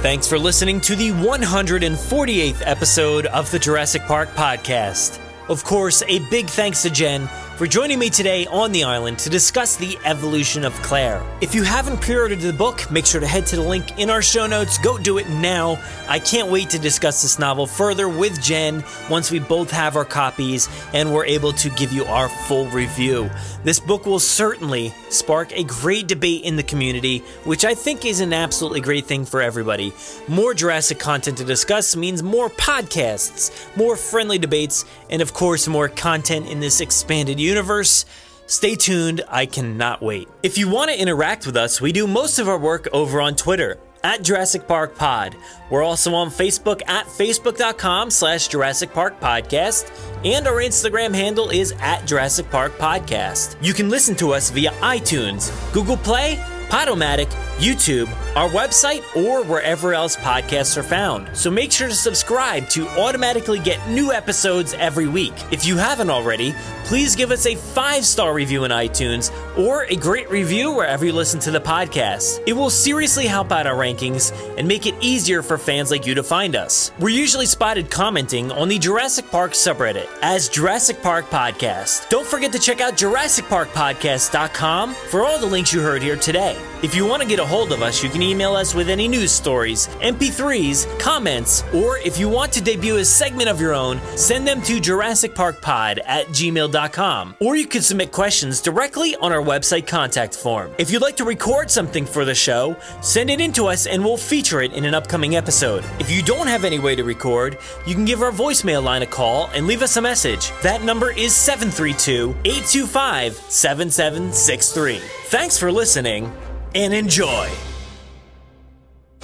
Thanks for listening to the 148th episode of the Jurassic Park podcast. Of course, a big thanks to Jen for joining me today on the island to discuss the evolution of Claire. If you haven't pre ordered the book, make sure to head to the link in our show notes. Go do it now. I can't wait to discuss this novel further with Jen once we both have our copies and we're able to give you our full review. This book will certainly spark a great debate in the community, which I think is an absolutely great thing for everybody. More Jurassic content to discuss means more podcasts, more friendly debates, and of course, more content in this expanded universe. Stay tuned, I cannot wait. If you want to interact with us, we do most of our work over on Twitter at Jurassic Park Pod. We're also on Facebook at facebook.com slash Jurassic Park Podcast, and our Instagram handle is at Jurassic Park Podcast. You can listen to us via iTunes, Google Play, Podomatic, YouTube, our website, or wherever else podcasts are found. So make sure to subscribe to automatically get new episodes every week. If you haven't already, please give us a five star review in iTunes or a great review wherever you listen to the podcast. It will seriously help out our rankings and make it easier for fans like you to find us. We're usually spotted commenting on the Jurassic Park subreddit as Jurassic Park Podcast. Don't forget to check out JurassicParkPodcast.com for all the links you heard here today. If you want to get a hold of us, you can email us with any news stories, MP3s, comments, or if you want to debut a segment of your own, send them to JurassicParkPod at gmail.com. Or you can submit questions directly on our website contact form. If you'd like to record something for the show, send it in to us and we'll feature it in an upcoming episode. If you don't have any way to record, you can give our voicemail line a call and leave us a message. That number is 732 825 7763. Thanks for listening and enjoy.